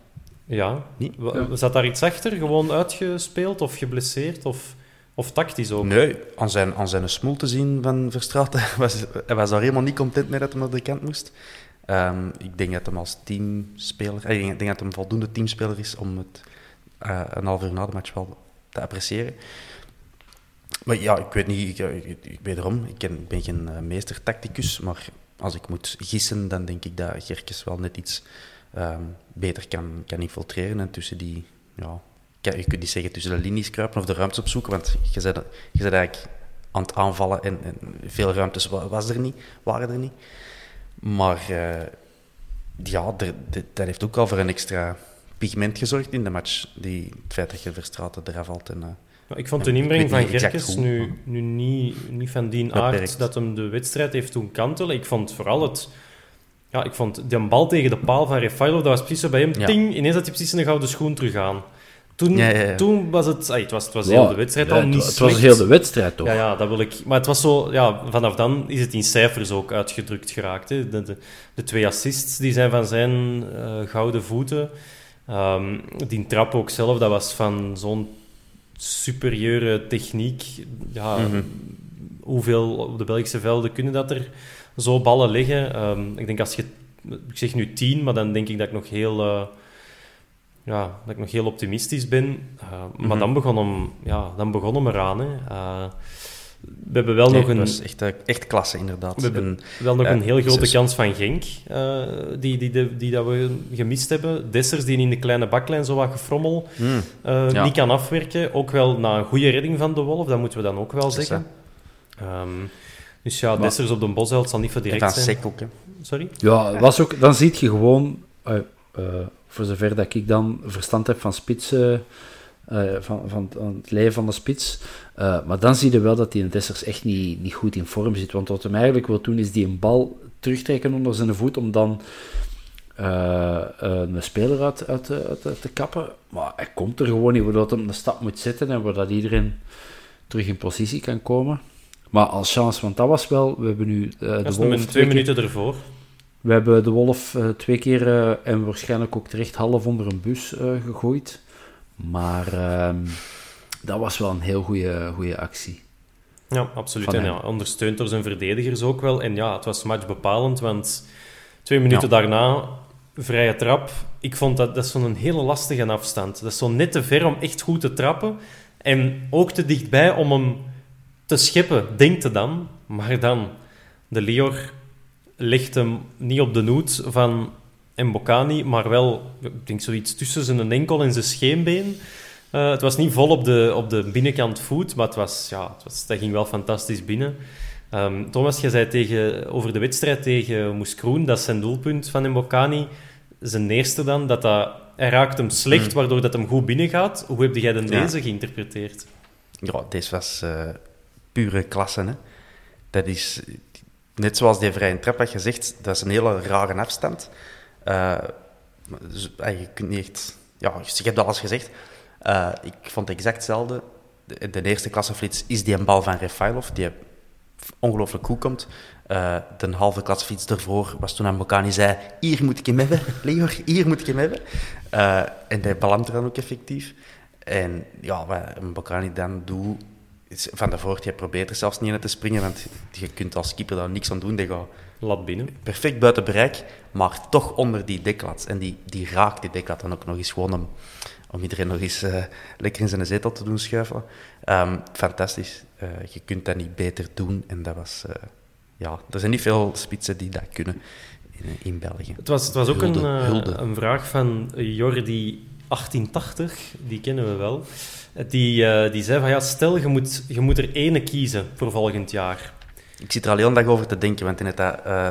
Ja.
Niet?
Zat daar iets achter? Gewoon uitgespeeld of geblesseerd? Of, of tactisch ook?
Nee, aan zijn, aan zijn smoel te zien van Verstraten, <laughs> was, hij was daar helemaal niet content mee dat hij naar de kant moest. Ehm, ik denk dat hem als teamspeler, eh, ik denk, ik denk dat hem voldoende teamspeler is om het eh, een half uur na de match wel te appreciëren. Maar ja, ik weet niet, ik, ik, ik, wederom, ik, ken, ben geen eh, meester-tacticus, maar als ik moet gissen, dan denk ik dat Gerkes wel net iets ehm, beter kan, kan infiltreren en tussen die, ja, kan- je kunt niet zeggen tussen de linies kruipen of de ruimtes opzoeken, want je bent, je bent eigenlijk aan het aanvallen en, en veel ruimtes wa- was er niet, waren er niet. Maar eh, ja, de- dat heeft ook al voor een extra pigment gezorgd in de match. Die, het feit dat je Verstraten eraf valt. En, eh,
Ik vond de inbreng van Gerkes nu, nu niet, niet van die aard dat hem de wedstrijd heeft doen kantelen. Ik vond vooral het... Ja, ik vond die bal tegen de paal van Refailov, dat was precies zo bij hem.
Ja.
Ting, ineens had hij precies een gouden schoen terug aan. Toen,
Ja, ja, ja.
toen was het... het was, het was heel de wedstrijd
ja,
al
het,
niet
het was heel de wedstrijd, toch?
Ja, ja, dat wil ik. Maar het was zo, ja, vanaf dan is het in cijfers ook uitgedrukt geraakt. Hè. De, de, de twee assists die zijn van zijn eh, gouden voeten. Ehm, die trap ook zelf, dat was van zo'n superieure techniek. Ja,
Mhm.
Hoeveel op de Belgische velden kunnen dat er zo ballen liggen? Ehm, ik denk als je, ik zeg nu tien, maar dan denk ik dat ik nog heel. eh, ja, dat ik nog heel optimistisch ben. Uh, Maar
Mhm.
dan begon hem, ja, dan begon hem eraan. Hè. Uh, we hebben wel
Nee,
nog een,
dat is echt, eh, echt klasse, inderdaad.
we hebben
En,
wel nog
eh,
een heel grote
zes-
kans van Genk, die, die, die, die, dat we gemist hebben. Dessers die in de kleine baklijn zo wat gefrommel
Hmm, Ja.
niet kan afwerken. Ook wel na een goede redding van de Wolf, dat moeten we dan ook wel zeggen. Dus ja,
Maar-
Dessers op de Bosheld zal niet voor direct zijn.
Sek ook, hè.
Sorry?
Ja, was ook, dan zie je gewoon, eh, eh, voor zover dat ik dan verstand heb van spitsen, eh, van, van, van het leven van de spits, eh, maar dan zie je wel dat die in Dessers echt niet, niet goed in vorm zit. Want wat hem eigenlijk wil doen, is die een bal terugtrekken onder zijn voet om dan eh, eh, een speler uit, uit, uit, uit te kappen. Maar hij komt er gewoon niet, waardoor hij een stap moet zetten en waardoor iedereen terug in positie kan komen. Maar als chance, want dat was wel, we hebben nu eh, de Wolf twee
twee
keer-
minuten ervoor.
we hebben de Wolf eh, twee keer eh, en waarschijnlijk ook terecht half onder een bus gegooid. Maar ehm, dat was wel een heel goede actie.
Ja, absoluut.
Van
En ja, ondersteund door zijn verdedigers ook wel. En ja, het was matchbepalend, want twee minuten
Ja.
daarna, vrije trap. Ik vond dat, dat zo'n hele lastige afstand. Dat is zo net te ver om echt goed te trappen. En ook te dichtbij om hem te scheppen, denkte dan. Maar dan, de Lior legt hem niet op de noot van Mbokani, maar wel, ik denk zoiets tussen zijn enkel en zijn scheenbeen. Eh, het was niet vol op de, op de binnenkant voet, maar het was, ja, het was, dat ging wel fantastisch binnen. Ehm, Thomas, jij zei tegen, over de wedstrijd tegen Moes Kroen, dat is zijn doelpunt van Mbokani, zijn eerste dan, dat dat, hij raakt hem slecht,
Mm.
waardoor dat hem goed binnengaat. Hoe heb jij dan
Ja.
deze geïnterpreteerd?
Ja, deze was eh, pure klasse. Dat is, net zoals die vrije trap had gezegd, dat is een hele rare afstand. Eh, eh, je kunt niet. Ja, je hebt alles gezegd. Eh, ik vond het exact hetzelfde. De, de eerste klasseflits is die een bal van Refailov, die ongelooflijk goed komt. De halve klasseflits ervoor was toen aan Bocani zei, hier moet ik hem hebben, <laughs> Leor, hier moet ik hem hebben. En die belandt er dan ook effectief. En ja, wat een Bocani dan doet, van de voort, je probeert er zelfs niet in te springen, want je kunt als keeper daar niks aan doen. Die gaat
Lat binnen.
perfect buiten bereik, maar toch onder die deklat. En die, die raakt die deklat dan ook nog eens gewoon om, om iedereen nog eens eh, lekker in zijn zetel te doen schuiven. Ehm, fantastisch. Eh, je kunt dat niet beter doen. En dat was... eh, ja, er zijn niet veel spitsen die dat kunnen in, in België.
Het was, het was ook
Hulde,
een,
hulde.
een vraag van Jordi 1880, die kennen we wel. Die, eh, die zei van ja, stel je moet, je moet er ene kiezen voor volgend jaar.
Ik zit er al heel dag over te denken, want in het, eh,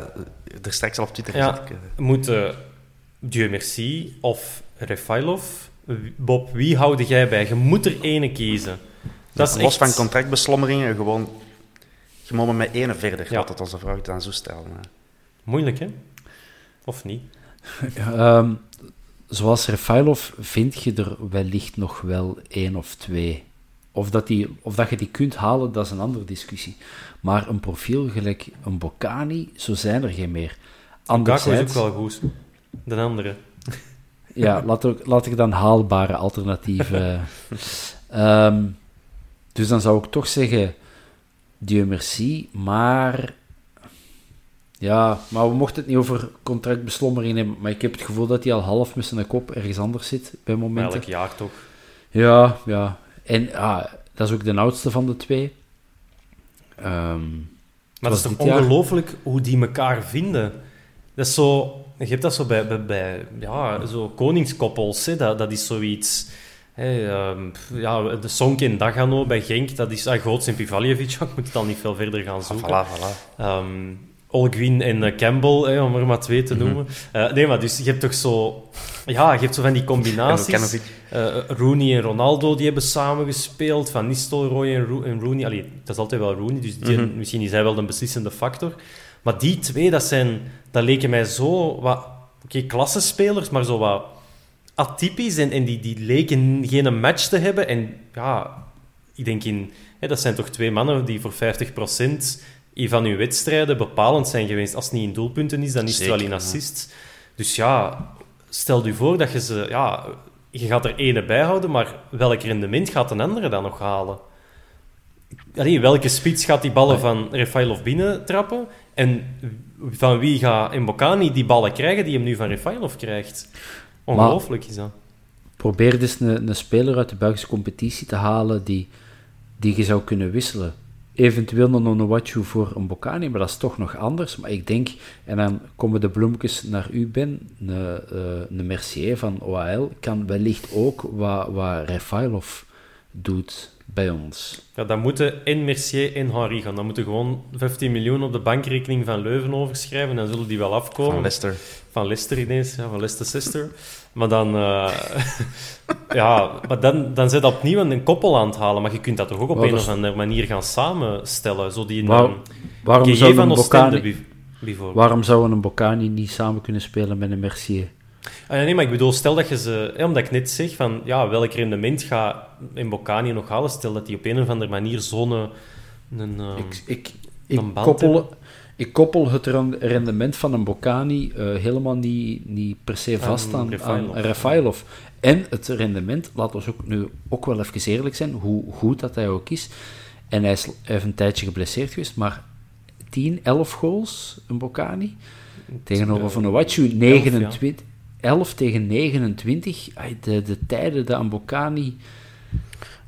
er straks al op Twitter
Ja.
gezet. eh,
Moet uh, Dieu Merci of Refailov? Bob, wie houden jij bij? Je moet er ene kiezen. Dat is
los
echt...
van contractbeslommeringen, gewoon... Je moet maar met ene verder,
Ja.
onze vraag dan zo stellen. eh.
Moeilijk, hè? Of niet? <laughs>
Ehm, zoals Refailov vind je er wellicht nog wel één of twee. Of dat, die, of dat je die kunt halen, dat is een andere discussie. Maar een profiel gelijk een Bocani, zo zijn er geen meer.
Gakko is ook
Anderzijds,
wel goed. De andere.
ja, laat, ook, laat ik dan haalbare alternatieven. <laughs> Ehm, dus dan zou ik toch zeggen, Dieu merci, maar... Ja, maar we mochten het niet over contractbeslommering hebben, maar ik heb het gevoel dat hij al half met zijn kop ergens anders zit bij momenten.
elk jaar toch.
Ja, ja. En ah, dat is ook de oudste van de twee. Ehm,
Maar dat is toch ongelooflijk hoe die elkaar vinden. Dat is zo... Je hebt dat zo bij, bij, bij ja, zo koningskoppels. Hè. Dat, dat is zoiets... Hè, ehm, pff, ja, de Sonk en Dagano bij Genk, dat is ah, Goots en Pivaljevic. <laughs> Ik moet het al niet veel verder gaan
Ah,
zoeken.
voilà, voilà.
Ehm, Olgwin en eh, Campbell, hè, om er maar twee te
Mhm.
noemen. Eh, nee, maar dus je hebt toch zo... Ja, je hebt zo van die combinaties. Eh, Rooney en Ronaldo, die hebben samen gespeeld. Van Nistelrooy en, Ro- en Rooney. Allee, dat is altijd wel Rooney, dus die,
Mhm.
misschien is hij wel de beslissende factor. Maar die twee, dat, zijn, dat leken mij zo wat... Oké, klassespelers, maar zo wat atypisch en, en die, die leken geen match te hebben. En ja, ik denk in... Hè, dat zijn toch twee mannen die voor 50% van hun wedstrijden bepalend zijn geweest. Als het niet in doelpunten is, dan is het wel in assist. Dus ja, stel je voor dat je ze... Ja, je gaat er ene bijhouden, maar welk rendement gaat een andere dan nog halen? Allee, welke spits gaat die ballen van Refailov binnen trappen? En van wie gaat Mbokani die ballen krijgen die hem nu van Refailov krijgt? Ongelooflijk is dat.
Probeer dus een, een speler uit de Belgische competitie te halen die, die je zou kunnen wisselen. Eventueel een Onuwachu voor een Bocani, maar dat is toch nog anders. Maar ik denk, en dan komen de bloemetjes naar u, Ben, een, uh, een Mercier van OAL kan wellicht ook wat, wat Refailov doet bij ons.
Ja, dan moeten en Mercier en Henri gaan. Dan moeten gewoon 15 miljoen op de bankrekening van Leuven overschrijven. Dan zullen die wel afkomen.
Van Leicester.
Van Leicester ineens, ja, van Leicester Sister. Maar dan, uh, <laughs> ja, maar dan, dan zit dat opnieuw een koppel aan het halen. Maar je kunt dat toch ook op een of andere manier gaan samenstellen. Zo die
Waar, waarom, zou een Bocani, waarom zou een Bocani niet samen kunnen spelen met een Mercier?
Ah, nee, maar ik bedoel, stel dat je ze... Omdat ik net zeg van, ja, welk rendement gaat in Bocani nog halen? Stel dat hij op een of andere manier zo'n... Een, een,
ik, ik, ik, koppel, ik koppel het rendement van een Bocani uh, helemaal niet, niet per se vast aan, aan Refailov. En het rendement, laten we ook nu ook wel even eerlijk zijn, hoe goed dat hij ook is. En hij is even een tijdje geblesseerd geweest, maar 10, 11 goals, een Bocani. Tegenover Van Owachu 29, 11 tegen 29. De, de tijden de Ambokani...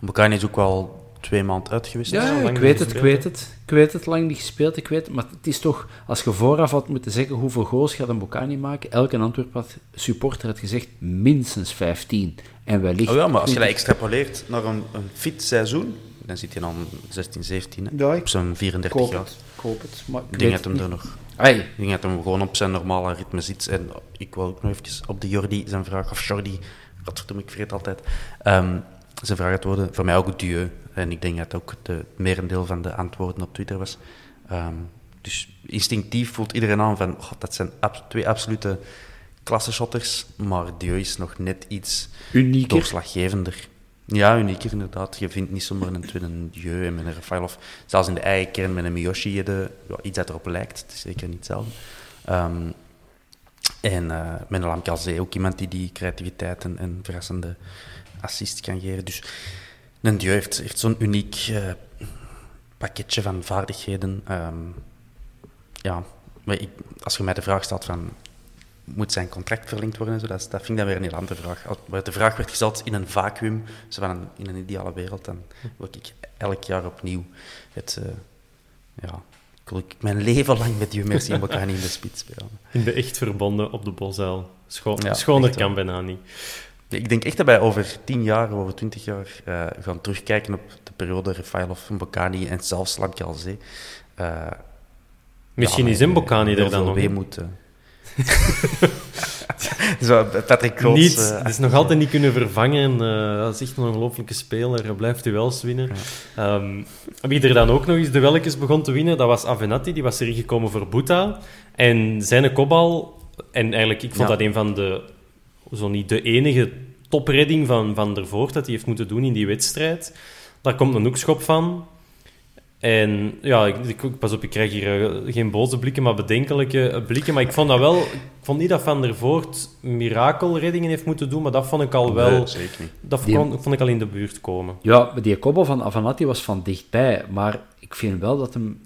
Ambokani is ook wel twee maanden uit geweest.
Ja, ik weet het, ik weet het. Ik weet het, lang niet gespeeld, ik weet het. Maar het is toch, als je vooraf had moeten zeggen hoeveel goals gaat Ambokani maken, elke Antwerp had, supporter had gezegd minstens 15. En wellicht...
Oh ja, maar als je dat extrapoleert naar een, een fit seizoen, dan zit je dan 16, 17, hè? Ja, op zo'n 34
koop
jaar.
Het, koop het. Maar
ik denk dat hem er nog...
Hey.
Ik denk dat hem gewoon op zijn normale ritme zit. En ik wil ook nog even op de Jordi zijn vraag, of Jordi, godverdomme, ik vergeet altijd, um, zijn vraag antwoorden. Voor mij ook Dieu. En ik denk dat ook het merendeel van de antwoorden op Twitter was. Um, dus instinctief voelt iedereen aan van, oh, dat zijn ab twee absolute klasseshotters, maar Dieu is nog net iets
Unieker.
doorslaggevender. Ja, unieker inderdaad. Je vindt niet zomaar een tweede Dieu en met een Rafailov. Zelfs in de eigen kern met een Miyoshi, de, ja, iets dat erop lijkt. Het is zeker niet hetzelfde. Um, en uh, met een Lamkalzee ook iemand die die creativiteit en, en verrassende assist kan geven. Dus een Dieu heeft, heeft zo'n uniek uh, pakketje van vaardigheden. Um, ja, ik, als je mij de vraag stelt van moet zijn contract verlengd worden. Zo. Dat, dat vind ik dan weer een heel andere vraag. Als de vraag werd gesteld in een vacuüm, zo van een, in een ideale wereld, dan wil ik elk jaar opnieuw het... Uh, ja, ik mijn leven lang met je Merci en elkaar niet in de spits spelen.
In de echt verbonden op de Bosuil. Scho ja, schoner kan bijna niet.
Ik denk echt dat wij over tien jaar, over twintig jaar, uh, gaan terugkijken op de periode Refailov, Mbokani en zelfs Lamkelzee. Uh,
Misschien ja, is Mbokani er dan nog.
Weemoed, uh, <laughs> Zo, Patrick Kroos.
Niet, uh, dus nog altijd niet kunnen vervangen. Uh, dat is echt een ongelooflijke speler. Hij blijft duels winnen. Ja. Um, wie er dan ook nog eens de welkes begon te winnen, dat was Avenatti. Die was erin gekomen voor Boeta. En zijn kopbal... En eigenlijk, ik vond ja. dat een van de... Zo niet de enige topredding van, van der Voort dat hij heeft moeten doen in die wedstrijd. Daar komt een hoekschop van. En ja, ik, ik, pas op, ik krijg hier uh, geen boze blikken, maar bedenkelijke blikken. Maar ik vond dat wel... Ik vond niet dat Van der Voort mirakelreddingen heeft moeten doen, maar dat vond ik al wel...
Nee, zeker niet.
Dat die, vond, vond, ik al in de buurt komen.
Ja, die kobbel van Avanati was van dichtbij, maar ik vind wel dat hem...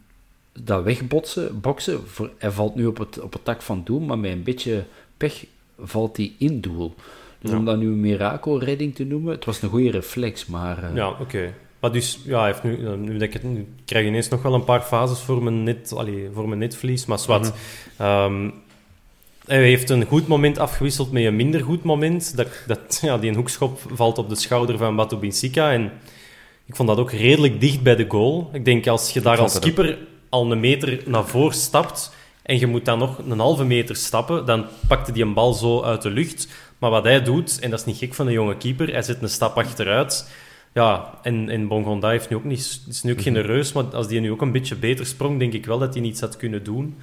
Dat wegbotsen, boksen, voor, hij valt nu op het, op het tak van doel, maar met een beetje pech valt hij in doel. Dus ja. om dat nu een mirakelredding te noemen, het was een goede reflex, maar... Uh,
ja, oké. Okay. Maar dus, ja, heeft nu, nu, dat ik het, nu krijg je ineens nog wel een paar fases voor mijn, net, allee, voor mijn netvlies. Maar zwart. Mm -hmm. um, hij heeft een goed moment afgewisseld met een minder goed moment. Dat, dat, ja, die een hoekschop valt op de schouder van Batu Binsika. En ik vond dat ook redelijk dicht bij de goal. Ik denk, als je daar als keeper al een meter naar voren stapt en je moet dan nog een halve meter stappen, dan pakte die een bal zo uit de lucht. Maar wat hij doet, en dat is niet gek van een jonge keeper, hij zet een stap achteruit ja, en, en Bongonda heeft nu ook niet, is nu ook geen reus, maar als die nu ook een beetje beter sprong, denk ik wel dat hij iets had kunnen doen.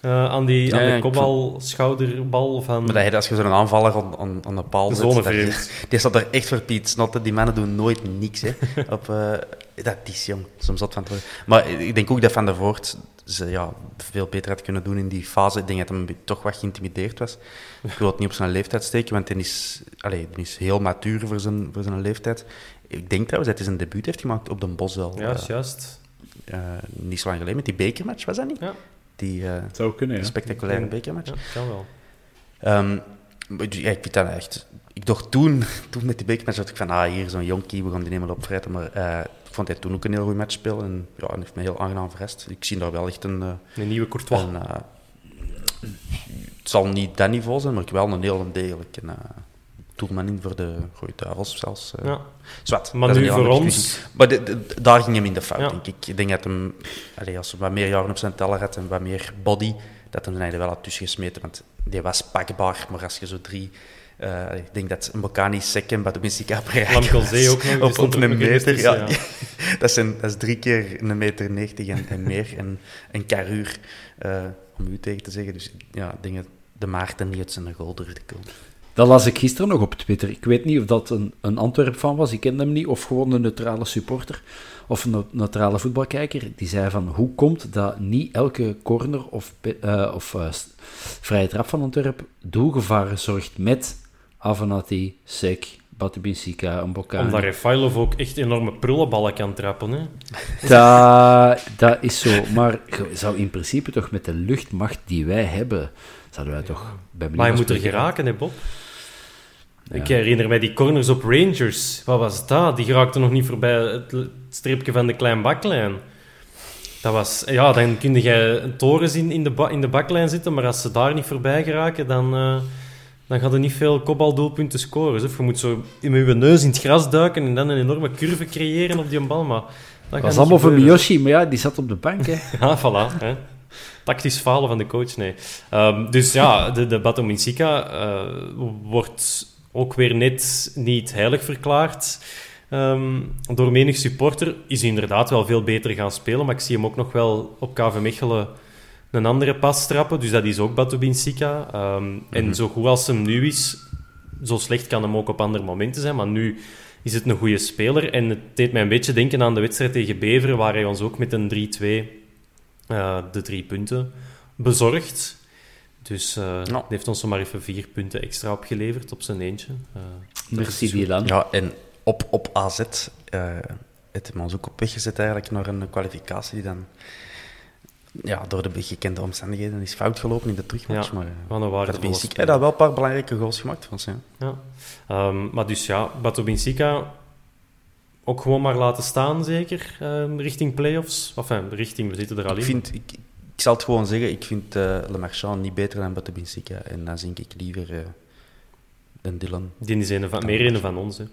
eh, aan, die,
Ja,
aan de kopbal, schouderbal van...
Maar dat je, als je zo'n aanvaller aan, aan, aan de paal zet... Die staat er echt voor Piet Snotten. Die mannen doen nooit niks. Hè. <laughs> Op, eh, dat is jong, soms zat van te worden. Maar ik denk ook dat Van der Voort ze ja, veel beter had kunnen doen in die fase. Ik denk dat hij toch wat geïntimideerd was. Ik wil het niet op zijn leeftijd steken, want hij is, allee, hij is heel matuur voor zijn, voor zijn leeftijd. Ik denk trouwens dat hij zijn debuut heeft gemaakt op de Bos wel.
Ja,
eh,
is juist.
eh, niet zo lang geleden, met die bekermatch, was dat niet?
Ja.
Die eh,
Het zou kunnen, ja.
spectaculaire bekermatch.
Ja, kan wel.
Ehm, maar ja, ik vind dat echt... Ik dacht toen, <laughs> toen met die bekermatch, dacht ik van, ah, hier zo'n jonkie, we gaan die niet meer opvrijten. Maar eh, ik vond hij toen ook een heel goed match spelen. En ja, hij heeft me heel aangenaam verrast. Ik zie daar wel echt een... eh,
Een nieuwe Courtois.
een eh, het zal niet dat niveau zijn, maar ik wel een heel degelijk een, uh, doelman in voor de Rode Duivels zelfs. eh.
ja.
Zwart,
Maar nu voor ons-
discussie. Maar de- de- daar ging hem in de fout,
Ja.
denk ik. Ik denk dat hem, allee, als hij wat meer jaren op zijn teller had en wat meer body, dat hem er wel had tussen gesmeten. Want die was pakbaar, maar als je zo drie... eh, ik denk dat een Bocani, Sek en Batumistica bereiken
Lamkelzee <laughs> ook nog,
Op, een meter, ja. <laughs> dat, zijn, dat is drie keer een meter 90 en, en meer. En een karuur, eh, om u tegen te zeggen. Dus ja, dat de Maarten niet uit zijn goal durfde komen.
Dat las ik gisteren nog op Twitter. Ik weet niet of dat een, een Antwerp-fan was, ik kende hem niet, of gewoon een neutrale supporter of een neutrale voetbalkijker. Die zei van, hoe komt dat niet elke corner of, eh, of vrije trap van Antwerp doelgevaar zorgt met Avenatti, Sek, Batubinsika, een Bocani.
Omdat Refailov ook echt enorme prullenballen kan trappen. Hè? <laughs>
Dat, dat is zo. Maar zou in principe toch met de luchtmacht die wij hebben, zouden wij toch bij
Maar je moet er geraken, hè, Bob? Ik herinner mij die corners op Rangers. Wat was dat? Die geraakte nog niet voorbij het streepje van de klein baklijn. Dat was... Ja, dan kun je een toren zien in de, ba- in de baklijn zitten, maar als ze daar niet voorbij geraken, dan, eh dan gaat er niet veel kopbaldoelpunten scoren. Of je moet zo met je neus in het gras duiken en dan een enorme curve creëren op die bal, maar... Dat
was allemaal voor. Miyoshi, maar ja, die zat op de bank. Hè. <laughs>
Ja, voilà. Hè. Tactisch falen van de coach, nee. Ehm, dus ja, de, de Bato Minsica eh, wordt ook weer net niet heilig verklaard. Ehm, door menig supporter is hij inderdaad wel veel beter gaan spelen, maar ik zie hem ook nog wel op KV Mechelen een andere pas trappen. Dus dat is ook Bato Minsica. Ehm, En zo goed als hem nu is, zo slecht kan hem ook op andere momenten zijn, maar nu is het een goede speler. En het deed mij een beetje denken aan de wedstrijd tegen Beveren, waar hij ons ook met een 3-2 eh, de drie punten bezorgt. Dus eh hij heeft ons zomaar even vier punten extra opgeleverd op zijn eentje. Eh,
Merci, Dylan.
Ja, en op, op AZ eh heeft hij ons ook op weg gezet eigenlijk naar een kwalificatie die dan ja, door de gekende omstandigheden is fout gelopen in de terugmatch.
Ja,
maar,
van een waardevolle.
Hij had wel een paar belangrijke goals gemaakt van zijn.
ja. Ehm, maar dus ja, Bato Binsika ook gewoon maar laten staan, zeker, ehm, richting play-offs. Enfin, richting, we zitten er al
Ik,
in.
vind, ik, ik zal het gewoon zeggen, ik vind eh Le Marchand niet beter dan Batabinsika. En dan denk ik liever eh, dan Dylan.
Die is een van, meer een van ons. Hè.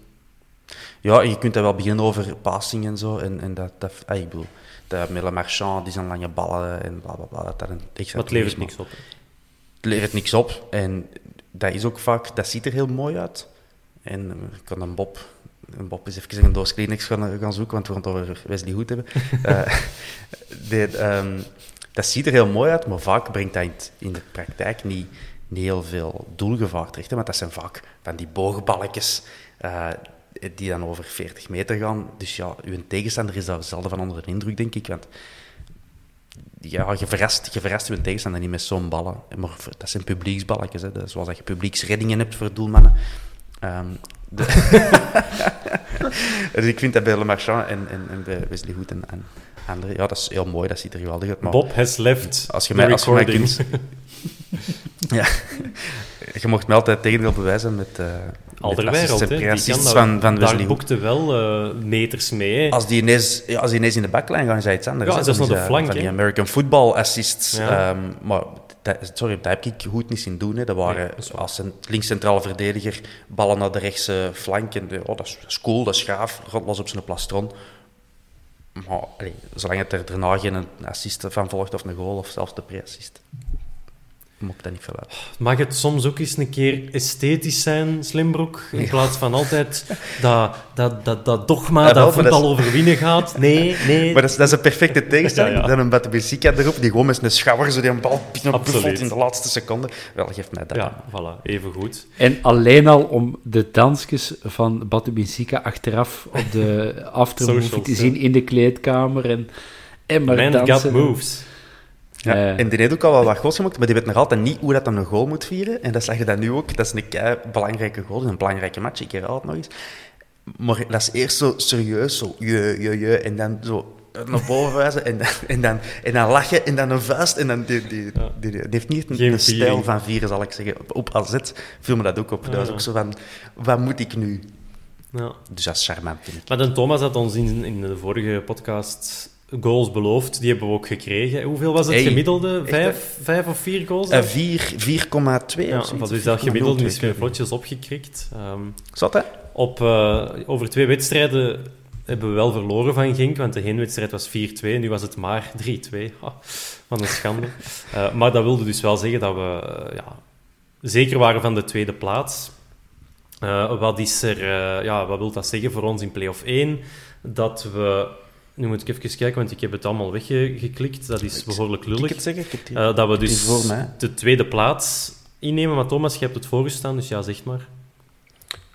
Ja, en je kunt daar wel beginnen over passing en zo. En, en dat, dat, ah, ik bedoel, dat met Le Marchand, die zijn lange ballen en bla bla bla. Dat, een extra
Maar het levert niks op. hè.
Het levert niks op. En dat is ook vaak, dat ziet er heel mooi uit. En eh, ik kan een Bob, een Bob eens even een doos Kleenex gaan, gaan zoeken, want we gaan het over Wesley Goed hebben. <laughs> Eh, de, ehm, dat ziet er heel mooi uit, maar vaak brengt dat in, de praktijk niet, niet heel veel doelgevaar terecht. hè, Want dat zijn vaak van die boogballetjes eh, die dan over 40 meter gaan. Dus ja, uw tegenstander is daar zelden van onder de indruk, denk ik. Want ja, je verrast, je verrast je tegenstander niet met zo'n ballen. Maar dat zijn publieksballetjes, hè. Zoals dat je publieksreddingen hebt voor doelmannen. Ehm, <laughs> dus ik vind dat bij Le Marchand en, en, en bij Wesley en ja, dat is heel mooi, dat ziet er geweldig uit. Maar
Bob has left
als je mij, als je mij kunt... <laughs> ja, je mocht mij altijd tegendeel bewijzen met, eh
Alderweireld,
assists
hè.
en
Die kan dat-
van, van
daar boekte wel eh, meters mee. hè.
Als die, ineens, ja, als die ineens in de backlijn gaan, is dat iets anders.
Ja, naar
is
de
dat
flank,
Van die. American football assists.
Ja.
Ehm, maar dat, sorry, dat heb ik goed niet zien doen. Hè. Dat waren
dat
als een links-centrale verdediger ballen naar de rechtse flank. En de, oh, dat, is, dat is cool, dat is gaaf. God was op zijn plastron. Maar zolang het er daarna geen assist van volgt of een goal of zelfs de pre-assist. Dat niet veel uit.
Mag het soms ook eens een keer esthetisch zijn, Slimbroek? In plaats van altijd <laughs> dat, dat, dat, dat dogma
Ja, wel,
dat
maar dat
voetbal overwinnen gaat. Nee, nee.
Maar dat is, dat is een perfecte <laughs> tegenstelling.
Ja, ja.
Dan een Batabisica erop, die gewoon met een schouwer zo die een bal binnen
Absoluut.
buffelt in de laatste seconde. Wel, geef mij dat.
Ja, voilà, even goed.
En alleen al om de dansjes van Batu Binsika achteraf op de <laughs> aftermovie te zien in de kleedkamer. En, en maar
Man
dansen.
got moves.
Ja,
Eh.
en die heeft ook al wel wat goals gemaakt, maar die weet nog altijd niet hoe dat dan een goal moet vieren. En dat zag je dan nu ook. Dat is een kei belangrijke goal, een belangrijke match. Ik herhaal het nog eens. Maar dat is eerst zo serieus, zo je, je, je, en dan zo naar boven wijzen en dan, en, dan, en dan lachen en dan een vuist. En dan die, die, die, die- die heeft niet een, stijl van vieren, zal ik zeggen. Op, op AZ viel me dat ook op. Dat was ook zo van, wat moet ik nu?
Ja.
Dus dat is charmant, vind ik.
Maar dan Thomas had ons in, in de vorige podcast goals beloofd. Die hebben we ook gekregen. Hoeveel was het
Hey,
gemiddelde? Vijf, vijf of vier goals?
Eh, vier- 4,2
ja,
of
wat is dat
4,02,
gemiddelde? Is weer vlotjes opgekrikt. Ehm,
Zat, hè?
op, eh, over twee wedstrijden hebben we wel verloren van Genk, want de heenwedstrijd was 4-2, nu was het maar 3-2. Ha, wat een schande. <laughs> Eh, maar dat wilde dus wel zeggen dat we eh, ja, zeker waren van de tweede plaats. Eh, wat is er, eh, ja, wat wil dat zeggen voor ons in play-off 1? Dat we, nu moet ik even kijken, want ik heb het allemaal weggeklikt, dat is behoorlijk
ik
lullig.
het zeggen? Ik die-
Eh, dat we dus de tweede plaats innemen, maar Thomas, je hebt het voorgestaan, dus ja, zeg maar.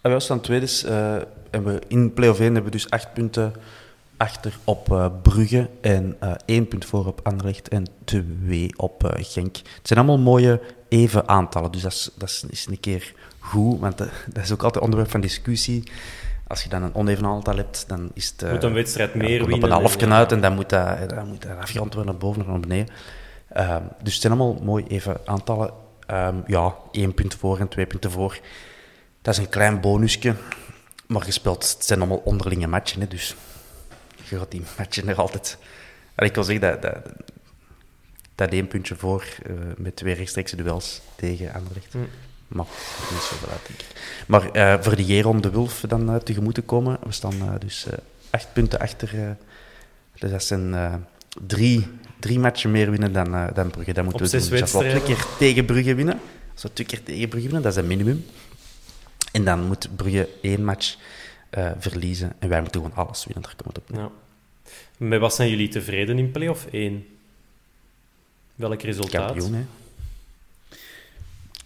En wij staan tweede. eh, en we, in play-off 1 hebben we dus acht punten achter op eh, Brugge en één punt voor op Anderlecht en twee op Genk. Het zijn allemaal mooie even aantallen, dus dat is, dat is, een keer goed, want <laughs> dat is ook altijd onderwerp van discussie. Als je dan een oneven aantal hebt, dan is het... eh,
Moet een wedstrijd
ja,
meer winnen.
op een halfje uit en dan moet dat, dan moet dat afgerond worden naar boven of naar beneden. Ehm, dus het zijn allemaal mooi even aantallen. Ehm, ja, één punt voor en twee punten voor. Dat is een klein bonusje. Maar gespeeld, het zijn allemaal onderlinge matchen. Hè, dus je gaat die matchen er altijd... En ik wil zeggen dat, dat, dat één puntje voor eh, met twee rechtstreekse duels tegen Anderlecht.
Hm.
Maar niet zoveel uit, denk ik. Maar eh, voor de Jeroen de Wulf dan eh, tegemoet te komen, we staan eh, dus acht punten achter. dus dat zijn drie, drie matchen meer winnen dan, dan Brugge. Dat moeten
Op
we doen. Dus als we twee keer tegen Brugge winnen, als we twee keer tegen Brugge winnen, dat is een minimum. En dan moet Brugge één match verliezen. En wij moeten gewoon alles winnen, daar komt het op.
Ja. Met wat zijn jullie tevreden in play-off 1? Welk resultaat?
Kampioen, hè.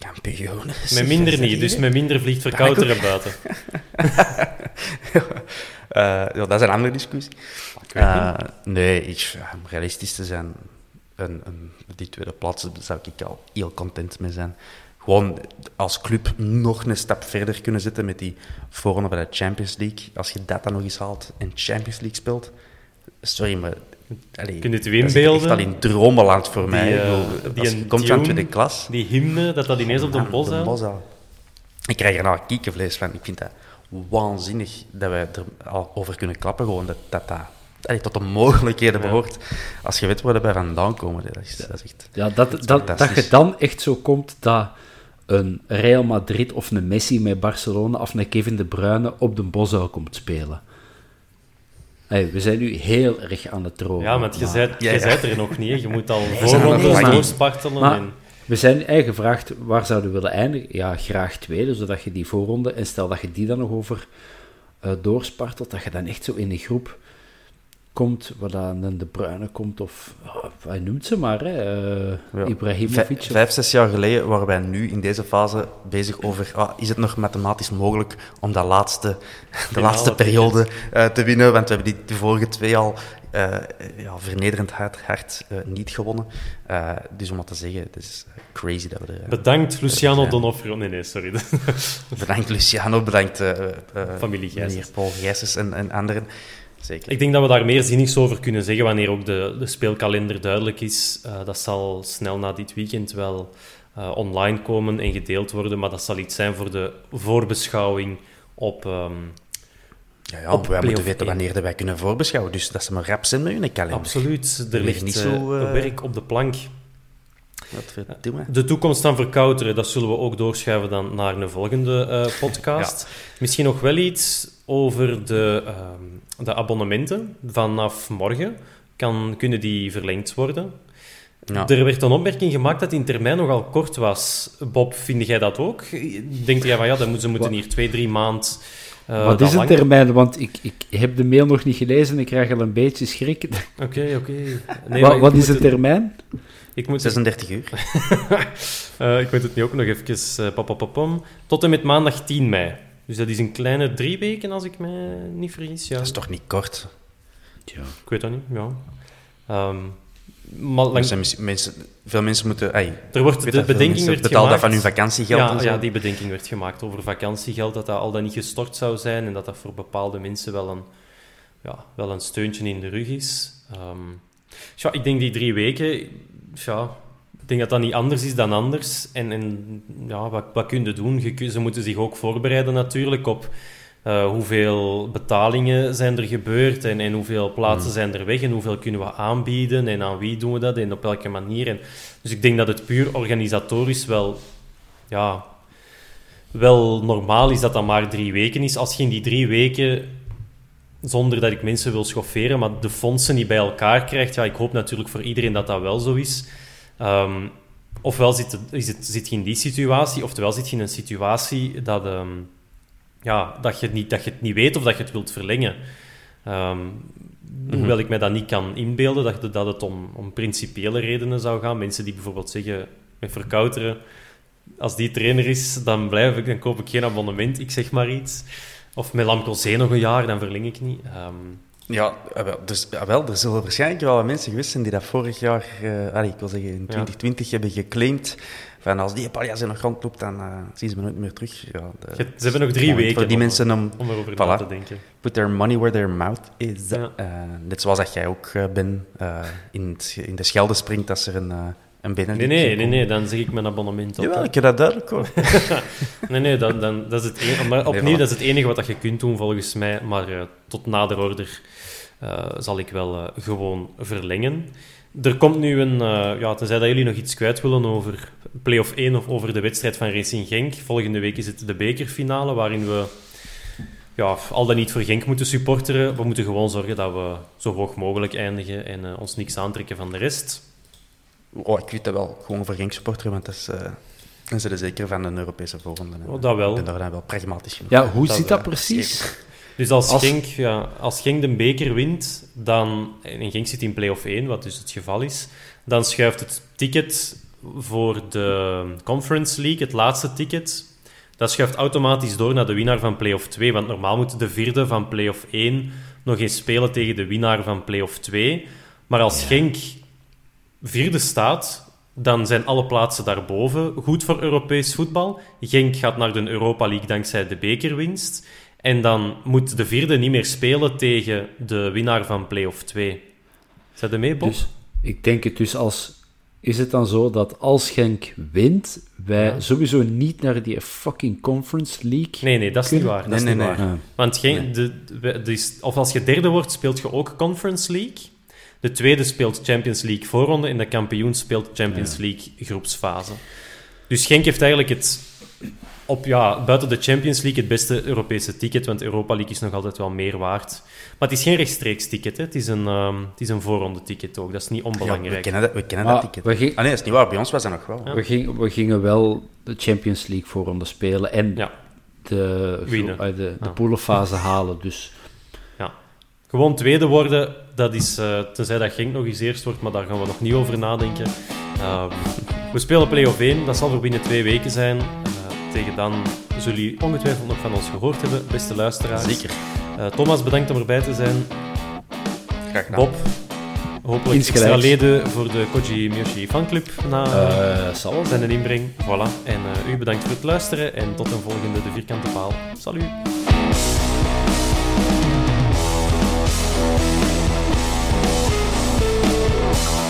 Kampioen.
Met minder niet, dus met minder vliegt verkouteren buiten. <laughs>
Eh, ja, dat is een andere discussie. Eh, nee, ik, om realistisch te zijn, een, een, die tweede plaats daar zou ik al heel content mee zijn. Gewoon als club nog een stap verder kunnen zetten met die voorronde van de Champions League. Als je dat dan nog eens haalt en Champions League speelt, sorry, maar... Allee,
Kun je het u
dat is
inbeelden?
in dromenland voor mij.
Die, eh,
bedoel,
die een
je komt van tweede klas...
Die hymne, dat dat ineens op de
Ja,
bos
de. Ik krijg er nou kiekenvlees van. Ik vind dat waanzinnig dat wij er al over kunnen klappen. Gewoon dat dat, dat allee, tot de mogelijkheden
Ja.
behoort. Als je weet waar we bij vandaan komen, dat is, dat is echt...
Ja, dat, dat, dat
fantastisch.
je dan echt zo komt dat een Real Madrid of een Messi met Barcelona of een Kevin De Bruyne op de Bosuil komt spelen. Hey, we zijn nu heel erg aan het drogen.
Ja, je
maar-
bent
Ja,
je
ja.
bent er nog niet. Je moet al <laughs> voorrondes doorspartelen.
Maar we zijn eigenlijk gevraagd, waar zouden we willen eindigen? Ja, graag tweede, zodat je die voorronde, en stel dat je die dan nog over eh, doorspartelt, dat je dan echt zo in een groep komt, waar dan een De Bruyne komt, of oh, hij noemt ze maar, hè, eh,
Ja.
Ibrahimovic.
Vijf, vijf, zes jaar geleden waren wij nu in deze fase bezig over... ah, is het nog mathematisch mogelijk om dat laatste, de laatste
te
periode eh, te winnen? Want we hebben die de vorige twee al eh, ja, vernederend hard, hard eh, niet gewonnen. Eh, dus om wat te zeggen, het is crazy dat we er...
Bedankt, Luciano. Donofrio. Nee, nee, sorry. <laughs>
Bedankt Luciano, bedankt
Familie Gijsens.
meneer Paul Gijsens en, en anderen. Zeker.
Ik denk dat we daar meer zinnigs over kunnen zeggen wanneer ook de, de speelkalender duidelijk is. Eh, dat zal snel na dit weekend wel eh, online komen en gedeeld worden, maar dat zal iets zijn voor de voorbeschouwing op... ehm,
ja, ja,
op
wij moeten weten wanneer dat wij kunnen voorbeschouwen, dus dat ze maar rap zijn met hun kalender.
absoluut, er
ligt
ligt
niet zo, eh,
werk op de plank. De toekomst van verkouteren, dat zullen we ook doorschuiven dan naar een volgende eh, podcast. Misschien nog wel iets over de, ehm, de abonnementen. Vanaf morgen kan, kunnen die verlengd worden.
Ja.
Er werd een opmerking gemaakt dat die termijn nogal kort was. Bob, vind jij dat ook? Denkt jij van ja, dan moeten, ze moeten hier twee, drie maand. Uh,
Wat is een termijn? Want ik, ik heb de mail nog niet gelezen en ik krijg al een beetje schrik.
Oké, oké. Nee,
Wat, is een
het-
termijn?
Ik moet,
36 uur. <laughs>
Eh, ik moet het nu ook nog even... eh, papapapam. Tot en met maandag 10 mei. Dus dat is een kleine drie weken, als ik mij niet vergis. Ja.
Dat is toch niet kort?
Ja.
Ik weet dat niet, ja. Ehm, maar lang-
zijn mis- mensen, veel mensen moeten...
Er wordt, de
dat
bedenking werd
betalen dat
gemaakt...
van hun vakantiegeld
ja,
en zo.
ja, die bedenking werd gemaakt over vakantiegeld, dat dat al dan niet gestort zou zijn en dat dat voor bepaalde mensen wel een, ja, wel een steuntje in de rug is. Ehm, ja, ik denk die drie weken, ja, ik denk dat dat niet anders is dan anders. En, en ja, wat, wat kun je doen? Je ze moeten zich ook voorbereiden natuurlijk op eh, hoeveel betalingen zijn er gebeurd en, en hoeveel plaatsen zijn er weg en hoeveel kunnen we aanbieden en aan wie doen we dat en op welke manier. En, dus ik denk dat het puur organisatorisch wel ja, wel normaal is dat dat maar drie weken is. Als je in die drie weken, zonder dat ik mensen wil schofferen, maar de fondsen niet bij elkaar krijgt, ja, ik hoop natuurlijk voor iedereen dat dat wel zo is. Ehm, ofwel zit, is het, zit je in die situatie, oftewel zit je in een situatie dat, ehm, ja, dat, je het niet, dat je het niet weet of dat je het wilt verlengen. Ehm, Hoewel ik mij dat niet kan inbeelden, dat, het- dat het om, om principiële redenen zou gaan. Mensen die bijvoorbeeld zeggen, met verkouteren, als die trainer is, dan blijf ik, dan koop ik geen abonnement, ik zeg maar iets. Of met Lamcozé nog een jaar, dan verleng ik niet. Ehm,
Ja, ah, wel, dus, ah, wel, er zullen waarschijnlijk wel wat mensen geweest zijn die dat vorig jaar, allee, ik wil zeggen in 2020, hebben geclaimd. Van als die Paljas nog rondloopt, dan eh, zien ze me nooit meer terug. Ja, de-
ze hebben nog drie weken
Voor die
om-
mensen om,
om erover
Voilà.
na te denken.
put their money where their mouth is.
Ja.
Eh, net zoals dat jij ook bent, eh, in, in de Schelde springt als er een, een Benedict
Nee, nee, nee, dan zeg ik mijn abonnement op.
Jawel, ik heb dat duidelijk hoor. <laughs>
Nee, nee, dan, dan, dat is het enige, maar opnieuw,
voilà.
dat is het enige wat dat je kunt doen volgens mij. Maar eh, tot nader order eh, zal ik wel eh, gewoon verlengen. Er komt nu een, ja, tenzij dat jullie nog iets kwijt willen over play-off 1 of over de wedstrijd van Racing Genk. Volgende week is het de bekerfinale, waarin we ja, al dan niet voor Genk moeten supporteren. We moeten gewoon zorgen dat we zo hoog mogelijk eindigen en ons niks aantrekken van de rest.
Oh, ik weet dat wel, gewoon voor Genk supporteren, want dat is... eh dan zijn ze zeker van een Europese volgende.
Oh, dat wel.
Ik ben daar dan wel pragmatisch genoeg.
Ja, hoe
Dat
zit dat precies?
Dus als,
Als-
Genk, ja, als Genk de beker wint, dan, en Genk zit in play-off 1, wat dus het geval is, dan schuift het ticket voor de Conference League, het laatste ticket, dat schuift automatisch door naar de winnaar van play-off 2. Want normaal moet de vierde van play-off 1 nog eens spelen tegen de winnaar van play-off 2. Maar als Genk vierde staat, dan zijn alle plaatsen daarboven goed voor Europees voetbal. Genk gaat naar de Europa League dankzij de bekerwinst. En dan moet de vierde niet meer spelen tegen de winnaar van play-off 2. Zet je mee, Bob?
Dus ik denk het dus als... Is het dan zo dat als Genk wint, wij
Ja.
sowieso niet naar die fucking Conference League...
Nee, nee, dat is niet waar. Dat is
Nee,
niet
nee,
waar.
nee.
Want geen, de, de- de is- of als je derde wordt, speelt je ook Conference League. De tweede speelt Champions League voorronde en de kampioen speelt Champions League groepsfase. Dus Genk heeft eigenlijk het, op, ja, buiten de Champions League het beste Europese ticket, want Europa League is nog altijd wel meer waard. Maar het is geen rechtstreeks ticket, hè. Het, is een, ehm, het is een voorronde ticket ook. Dat is niet
Ja, we
onbelangrijk.
kennen dat, we kennen
Maar
dat ticket.
we ging-
Ah nee, dat is niet waar. Bij ons was dat nog wel.
Ja.
We, gingen, we gingen wel de Champions League voorronde spelen en
Ja.
de,
Winnen.
eh, de, de poelenfase halen. Dus.
Gewoon tweede worden, dat is, eh, tenzij dat Genk nog eens eerst wordt, maar daar gaan we nog niet over nadenken. Ehm, we spelen play-off 1, dat zal voor binnen twee weken zijn. Eh, tegen dan zullen jullie ongetwijfeld nog van ons gehoord hebben, beste luisteraars.
Zeker.
Eh, Thomas, bedankt om erbij te zijn.
Graag gedaan.
Bob, hopelijk
Insgelijks.
extra leden voor de Koji Miyoshi fanclub na
eh zijn.
zijn inbreng. Voilà. En eh, u bedankt voor het luisteren en tot een volgende De Vierkante Paal. Salut! Thank you.